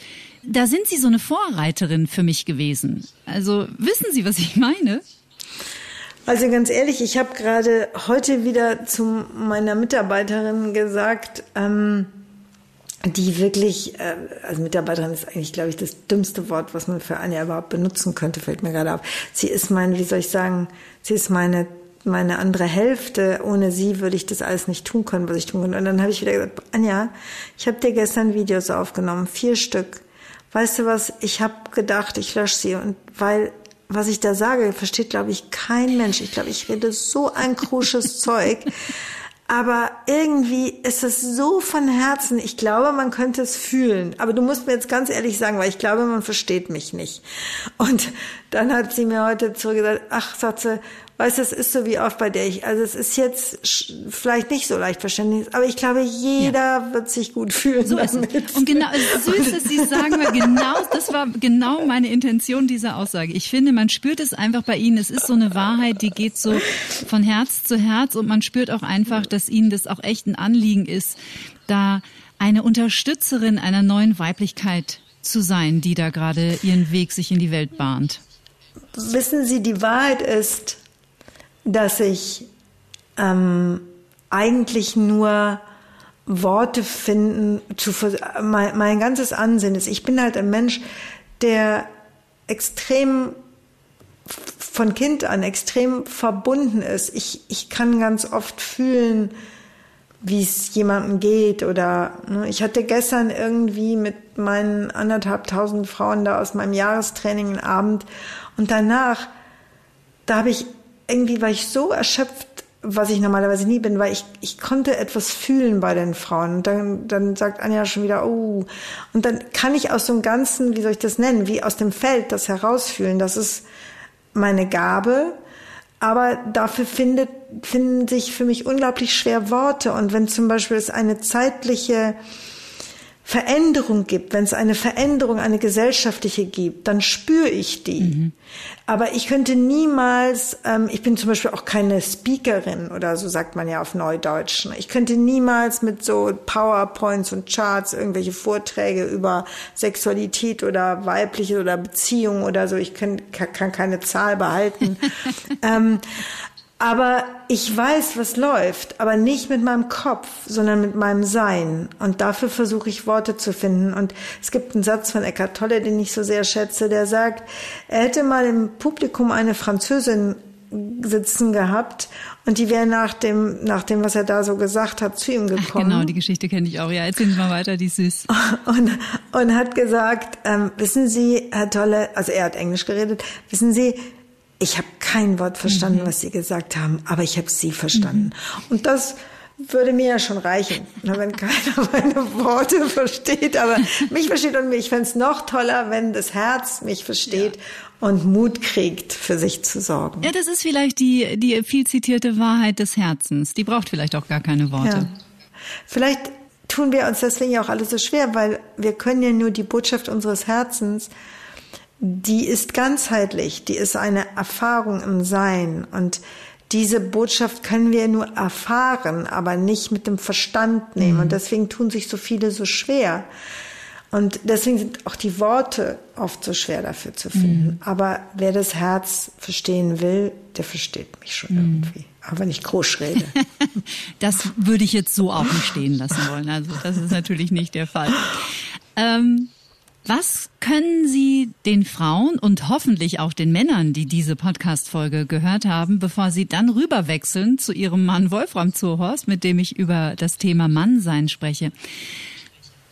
da sind Sie so eine Vorreiterin für mich gewesen. Also wissen Sie, was ich meine? Also ganz ehrlich, ich habe gerade heute wieder zu meiner Mitarbeiterin gesagt, ähm, die wirklich, äh, also Mitarbeiterin ist eigentlich, glaube ich, das dümmste Wort, was man für Anja überhaupt benutzen könnte, fällt mir gerade auf. Sie ist mein, wie soll ich sagen, sie ist meine meine andere Hälfte. Ohne sie würde ich das alles nicht tun können, was ich tun kann. Und dann habe ich wieder gesagt, Anja, ich habe dir gestern Videos aufgenommen, vier Stück. Weißt du was? Ich habe gedacht, ich lösche sie und weil was ich da sage, versteht, glaube ich, kein Mensch. Ich glaube, ich rede so ein krusches Zeug. Aber irgendwie ist es so von Herzen. Ich glaube, man könnte es fühlen. Aber du musst mir jetzt ganz ehrlich sagen, weil ich glaube, man versteht mich nicht. Und dann hat sie mir heute zurückgesagt, ach, sagt sie, Weißt du, es ist so wie oft bei der ich, also es ist jetzt vielleicht nicht so leicht verständlich, aber ich glaube, jeder ja. wird sich gut fühlen. So damit. ist es. Und genau, süß, dass Sie sagen, wir genau, das war genau meine Intention dieser Aussage. Ich finde, man spürt es einfach bei Ihnen. Es ist so eine Wahrheit, die geht so von Herz zu Herz und man spürt auch einfach, dass Ihnen das auch echt ein Anliegen ist, da eine Unterstützerin einer neuen Weiblichkeit zu sein, die da gerade ihren Weg sich in die Welt bahnt. Wissen Sie, die Wahrheit ist, dass ich ähm, eigentlich nur Worte finden, zu, mein, mein ganzes Ansinnen ist, ich bin halt ein Mensch, der extrem von Kind an extrem verbunden ist. Ich, ich kann ganz oft fühlen, wie es jemandem geht oder ne, ich hatte gestern irgendwie mit meinen anderthalb tausend Frauen da aus meinem Jahrestraining einen Abend und danach, da habe ich irgendwie war ich so erschöpft, was ich normalerweise nie bin, weil ich, ich konnte etwas fühlen bei den Frauen. Und dann, dann sagt Anja schon wieder, oh. Und dann kann ich aus so einem ganzen, wie soll ich das nennen, wie aus dem Feld das herausfühlen. Das ist meine Gabe. Aber dafür findet, finden sich für mich unglaublich schwer Worte. Und wenn zum Beispiel es eine zeitliche Veränderung gibt, wenn es eine Veränderung, eine gesellschaftliche gibt, dann spüre ich die. Mhm. Aber ich könnte niemals, ähm, ich bin zum Beispiel auch keine Speakerin oder so sagt man ja auf Neudeutsch. Ich könnte niemals mit so PowerPoints und Charts irgendwelche Vorträge über Sexualität oder weibliche oder Beziehung oder so, ich kann, kann keine Zahl behalten. ähm, aber ich weiß, was läuft, aber nicht mit meinem Kopf, sondern mit meinem Sein. Und dafür versuche ich Worte zu finden. Und es gibt einen Satz von Eckhart Tolle, den ich so sehr schätze, der sagt, er hätte mal im Publikum eine Französin sitzen gehabt und die wäre nach dem, nach dem, was er da so gesagt hat, zu ihm gekommen. Ach, genau, die Geschichte kenne ich auch. Ja, erzählen Sie mal weiter, die ist süß. Und, und hat gesagt, ähm, wissen Sie, Herr Tolle, also er hat Englisch geredet, wissen Sie, ich habe kein Wort verstanden, mhm. was Sie gesagt haben, aber ich habe Sie verstanden. Mhm. Und das würde mir ja schon reichen, wenn keiner meine Worte versteht, aber mich versteht und mich fände es noch toller, wenn das Herz mich versteht ja. und Mut kriegt, für sich zu sorgen. Ja, das ist vielleicht die, die viel zitierte Wahrheit des Herzens. Die braucht vielleicht auch gar keine Worte. Ja. Vielleicht tun wir uns deswegen ja auch alles so schwer, weil wir können ja nur die Botschaft unseres Herzens die ist ganzheitlich, die ist eine Erfahrung im Sein und diese Botschaft können wir nur erfahren, aber nicht mit dem Verstand nehmen. Mhm. Und deswegen tun sich so viele so schwer. Und deswegen sind auch die Worte oft so schwer dafür zu finden. Mhm. Aber wer das Herz verstehen will, der versteht mich schon mhm. irgendwie. Aber wenn ich groß rede. das würde ich jetzt so auch nicht stehen lassen wollen. Also das ist natürlich nicht der Fall. Ähm, was können Sie den Frauen und hoffentlich auch den Männern, die diese Podcast-Folge gehört haben, bevor Sie dann rüberwechseln zu Ihrem Mann Wolfram Zuhorst, mit dem ich über das Thema Mannsein spreche?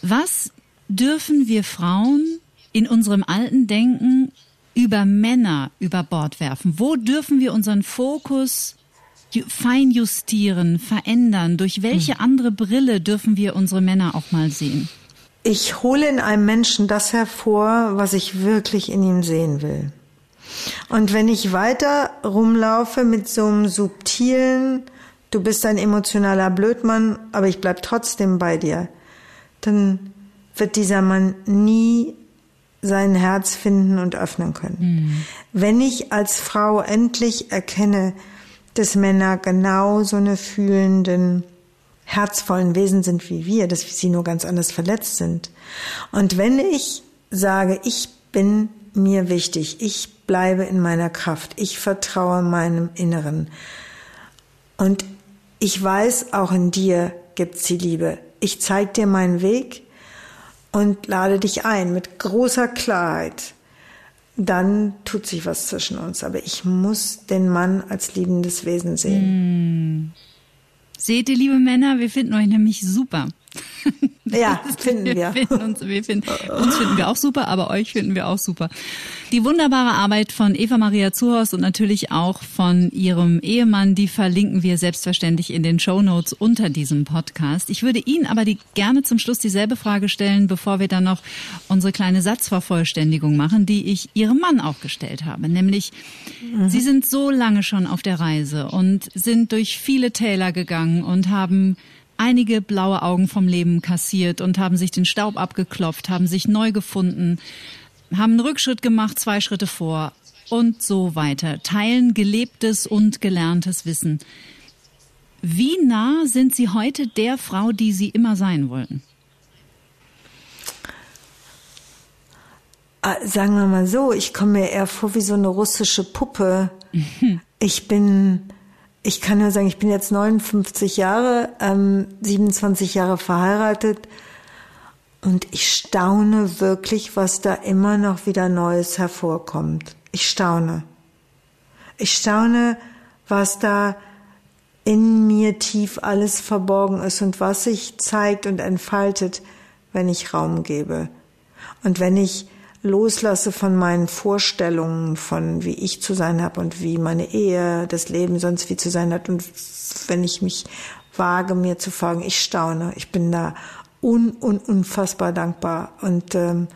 Was dürfen wir Frauen in unserem alten Denken über Männer über Bord werfen? Wo dürfen wir unseren Fokus feinjustieren, verändern? Durch welche hm. andere Brille dürfen wir unsere Männer auch mal sehen? Ich hole in einem Menschen das hervor, was ich wirklich in ihm sehen will. Und wenn ich weiter rumlaufe mit so einem subtilen, du bist ein emotionaler Blödmann, aber ich bleib trotzdem bei dir, dann wird dieser Mann nie sein Herz finden und öffnen können. Mhm. Wenn ich als Frau endlich erkenne, dass Männer genau so eine fühlenden, herzvollen Wesen sind wie wir, dass sie nur ganz anders verletzt sind. Und wenn ich sage, ich bin mir wichtig, ich bleibe in meiner Kraft. Ich vertraue meinem Inneren. Und ich weiß, auch in dir gibt's die Liebe. Ich zeig dir meinen Weg und lade dich ein mit großer Klarheit. Dann tut sich was zwischen uns. Aber ich muss den Mann als liebendes Wesen sehen. Mm. Seht ihr, liebe Männer, wir finden euch nämlich super. Ja, finden wir. wir. Finden uns, wir finden, uns finden wir auch super, aber euch finden wir auch super. Die wunderbare Arbeit von Eva Maria Zuhorst und natürlich auch von ihrem Ehemann, die verlinken wir selbstverständlich in den Show Notes unter diesem Podcast. Ich würde Ihnen aber die, gerne zum Schluss dieselbe Frage stellen, bevor wir dann noch unsere kleine Satzvervollständigung machen, die ich Ihrem Mann auch gestellt habe. Nämlich, mhm. Sie sind so lange schon auf der Reise und sind durch viele Täler gegangen und haben einige blaue Augen vom Leben kassiert und haben sich den Staub abgeklopft, haben sich neu gefunden, haben einen Rückschritt gemacht, zwei Schritte vor und so weiter. Teilen gelebtes und gelerntes Wissen. Wie nah sind Sie heute der Frau, die Sie immer sein wollten? Ah, sagen wir mal so, ich komme mir eher vor wie so eine russische Puppe. Ich bin ich kann nur sagen, ich bin jetzt 59 Jahre, ähm, 27 Jahre verheiratet und ich staune wirklich, was da immer noch wieder Neues hervorkommt. Ich staune. Ich staune, was da in mir tief alles verborgen ist und was sich zeigt und entfaltet, wenn ich Raum gebe. Und wenn ich loslasse von meinen Vorstellungen von wie ich zu sein habe und wie meine Ehe, das Leben sonst wie zu sein hat und wenn ich mich wage, mir zu folgen, ich staune. Ich bin da un, un unfassbar dankbar und ähm,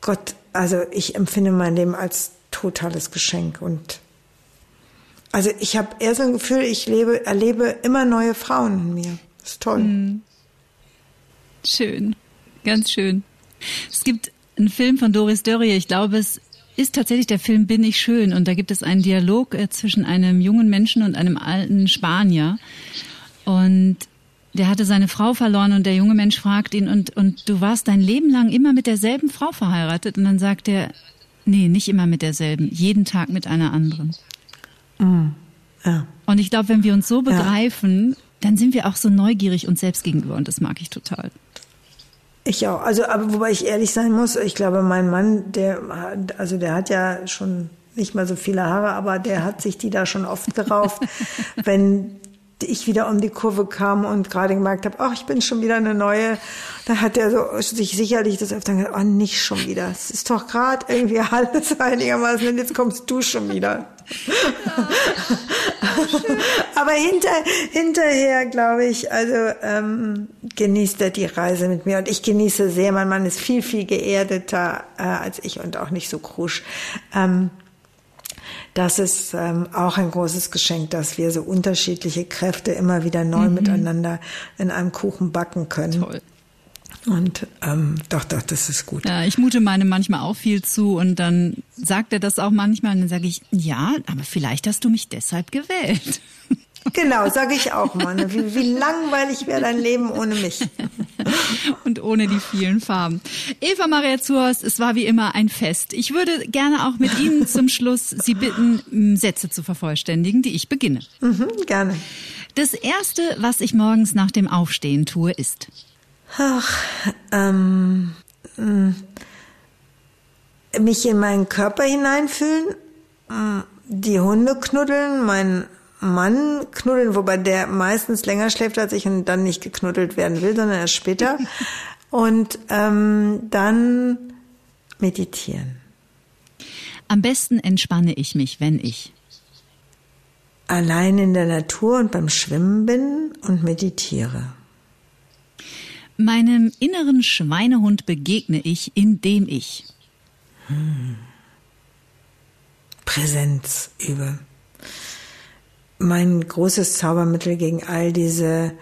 Gott, also ich empfinde mein Leben als totales Geschenk und also ich habe eher so ein Gefühl, ich lebe, erlebe immer neue Frauen in mir. Das ist toll. Hm. Schön, ganz schön. Es gibt ein Film von Doris Dörrie. Ich glaube, es ist tatsächlich der Film Bin ich schön und da gibt es einen Dialog äh, zwischen einem jungen Menschen und einem alten Spanier und der hatte seine Frau verloren und der junge Mensch fragt ihn und und du warst dein Leben lang immer mit derselben Frau verheiratet und dann sagt er nee, nicht immer mit derselben, jeden Tag mit einer anderen. Mm, ja. Und ich glaube, wenn wir uns so begreifen, ja. dann sind wir auch so neugierig uns selbst gegenüber und das mag ich total. Ich auch. Also, aber wobei ich ehrlich sein muss, ich glaube, mein Mann, der, also der hat ja schon nicht mal so viele Haare, aber der hat sich die da schon oft gerauft, wenn ich wieder um die Kurve kam und gerade gemerkt habe, ach, ich bin schon wieder eine neue, da hat er so sich sicherlich das öfter gesagt, oh, nicht schon wieder. Es ist doch gerade irgendwie alles einigermaßen und jetzt kommst du schon wieder. Ja. Aber hinter, hinterher, glaube ich, also ähm, genießt er die Reise mit mir und ich genieße sehr. Mein Mann ist viel, viel geerdeter äh, als ich und auch nicht so krusch. Ähm, das ist ähm, auch ein großes Geschenk, dass wir so unterschiedliche Kräfte immer wieder neu mhm. miteinander in einem Kuchen backen können. Toll. Und ähm, doch, doch, das ist gut. Ja, ich mute meinem manchmal auch viel zu und dann sagt er das auch manchmal und dann sage ich, ja, aber vielleicht hast du mich deshalb gewählt. Genau, sage ich auch mal. Ne? Wie, wie langweilig wäre dein Leben ohne mich. Und ohne die vielen Farben. Eva Maria Zuhorst, es war wie immer ein Fest. Ich würde gerne auch mit Ihnen zum Schluss Sie bitten, Sätze zu vervollständigen, die ich beginne. Mhm, gerne. Das Erste, was ich morgens nach dem Aufstehen tue, ist. Ach, ähm, mich in meinen Körper hineinfühlen, die Hunde knuddeln, meinen Mann knuddeln, wobei der meistens länger schläft als ich und dann nicht geknuddelt werden will, sondern erst später. und ähm, dann meditieren. Am besten entspanne ich mich, wenn ich allein in der Natur und beim Schwimmen bin und meditiere. Meinem inneren Schweinehund begegne ich, indem ich hm. Präsenz übe. Mein großes Zaubermittel gegen all diese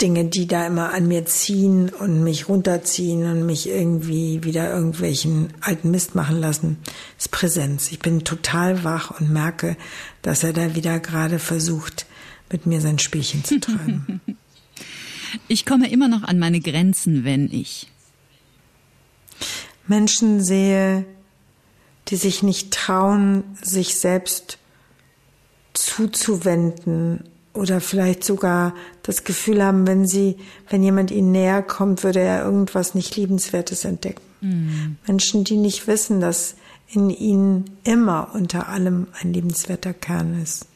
Dinge, die da immer an mir ziehen und mich runterziehen und mich irgendwie wieder irgendwelchen alten Mist machen lassen, ist Präsenz. Ich bin total wach und merke, dass er da wieder gerade versucht, mit mir sein Spielchen zu treiben. Ich komme immer noch an meine Grenzen, wenn ich Menschen sehe, die sich nicht trauen, sich selbst zuzuwenden oder vielleicht sogar das Gefühl haben, wenn sie, wenn jemand ihnen näher kommt, würde er irgendwas nicht Liebenswertes entdecken. Mhm. Menschen, die nicht wissen, dass in ihnen immer unter allem ein liebenswerter Kern ist.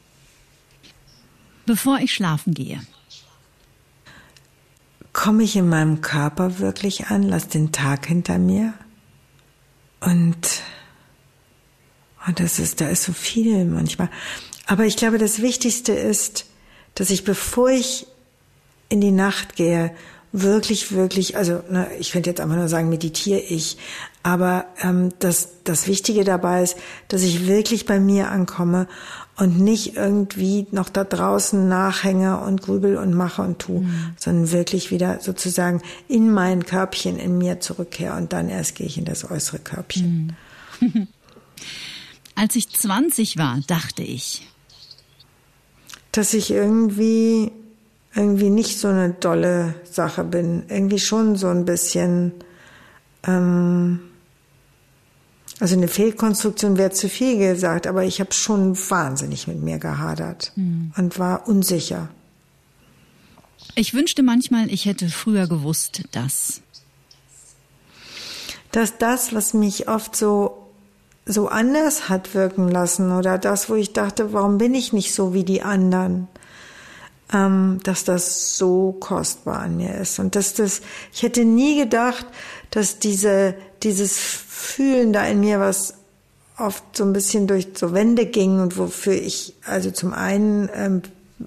Bevor ich schlafen gehe, komme ich in meinem Körper wirklich an, lass den Tag hinter mir und, und das ist, da ist so viel manchmal. Aber ich glaube, das Wichtigste ist, dass ich, bevor ich in die Nacht gehe, wirklich, wirklich, also ne, ich könnte jetzt einfach nur sagen, meditiere ich, aber ähm, das, das Wichtige dabei ist, dass ich wirklich bei mir ankomme und nicht irgendwie noch da draußen nachhänge und grübel und mache und tu, mhm. sondern wirklich wieder sozusagen in mein Körbchen in mir zurückkehre und dann erst gehe ich in das äußere Körbchen. Mhm. Als ich 20 war, dachte ich, dass ich irgendwie irgendwie nicht so eine dolle Sache bin. Irgendwie schon so ein bisschen, ähm, also eine Fehlkonstruktion wäre zu viel gesagt, aber ich habe schon wahnsinnig mit mir gehadert mhm. und war unsicher. Ich wünschte manchmal, ich hätte früher gewusst, dass. Dass das, was mich oft so so anders hat wirken lassen oder das, wo ich dachte, warum bin ich nicht so wie die anderen, ähm, dass das so kostbar an mir ist und dass das, ich hätte nie gedacht, dass diese dieses Fühlen da in mir was oft so ein bisschen durch so Wände ging und wofür ich also zum einen ähm,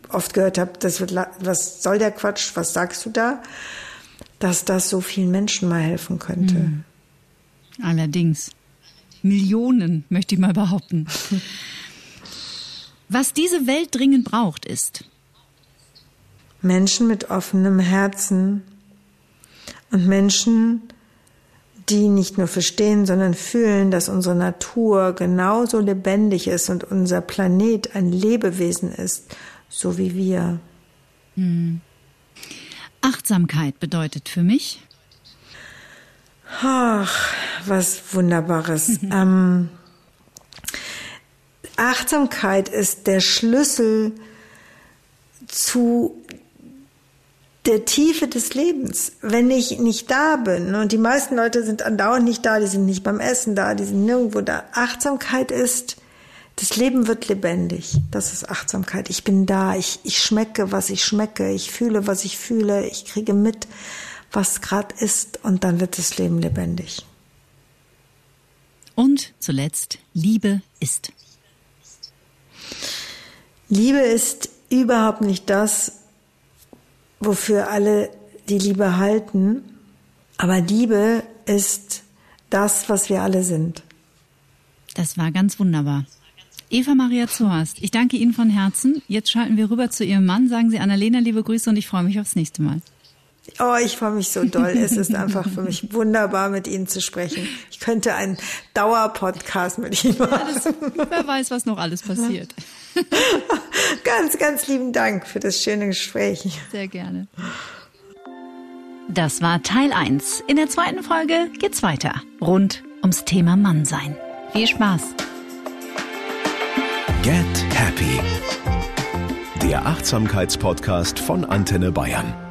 oft gehört habe, das wird, was soll der Quatsch, was sagst du da, dass das so vielen Menschen mal helfen könnte. Mhm. Allerdings. Millionen, möchte ich mal behaupten. Was diese Welt dringend braucht, ist Menschen mit offenem Herzen und Menschen, die nicht nur verstehen, sondern fühlen, dass unsere Natur genauso lebendig ist und unser Planet ein Lebewesen ist, so wie wir. Hm. Achtsamkeit bedeutet für mich Ach, was Wunderbares. ähm, Achtsamkeit ist der Schlüssel zu der Tiefe des Lebens. Wenn ich nicht da bin, und die meisten Leute sind andauernd nicht da, die sind nicht beim Essen da, die sind nirgendwo da. Achtsamkeit ist, das Leben wird lebendig. Das ist Achtsamkeit. Ich bin da, ich, ich schmecke, was ich schmecke, ich fühle, was ich fühle, ich kriege mit, was gerade ist und dann wird das Leben lebendig. Und zuletzt, Liebe ist. Liebe ist überhaupt nicht das, wofür alle die Liebe halten, aber Liebe ist das, was wir alle sind. Das war ganz wunderbar. Eva Maria Zuhast, ich danke Ihnen von Herzen. Jetzt schalten wir rüber zu Ihrem Mann. Sagen Sie Annalena liebe Grüße und ich freue mich aufs nächste Mal. Oh, ich freue mich so doll. Es ist einfach für mich wunderbar, mit Ihnen zu sprechen. Ich könnte einen Dauerpodcast mit Ihnen machen. Alles, wer weiß, was noch alles passiert. ganz, ganz lieben Dank für das schöne Gespräch. Sehr gerne. Das war Teil 1. In der zweiten Folge geht's weiter. Rund ums Thema Mannsein. Viel Spaß. Get Happy. Der Achtsamkeitspodcast von Antenne Bayern.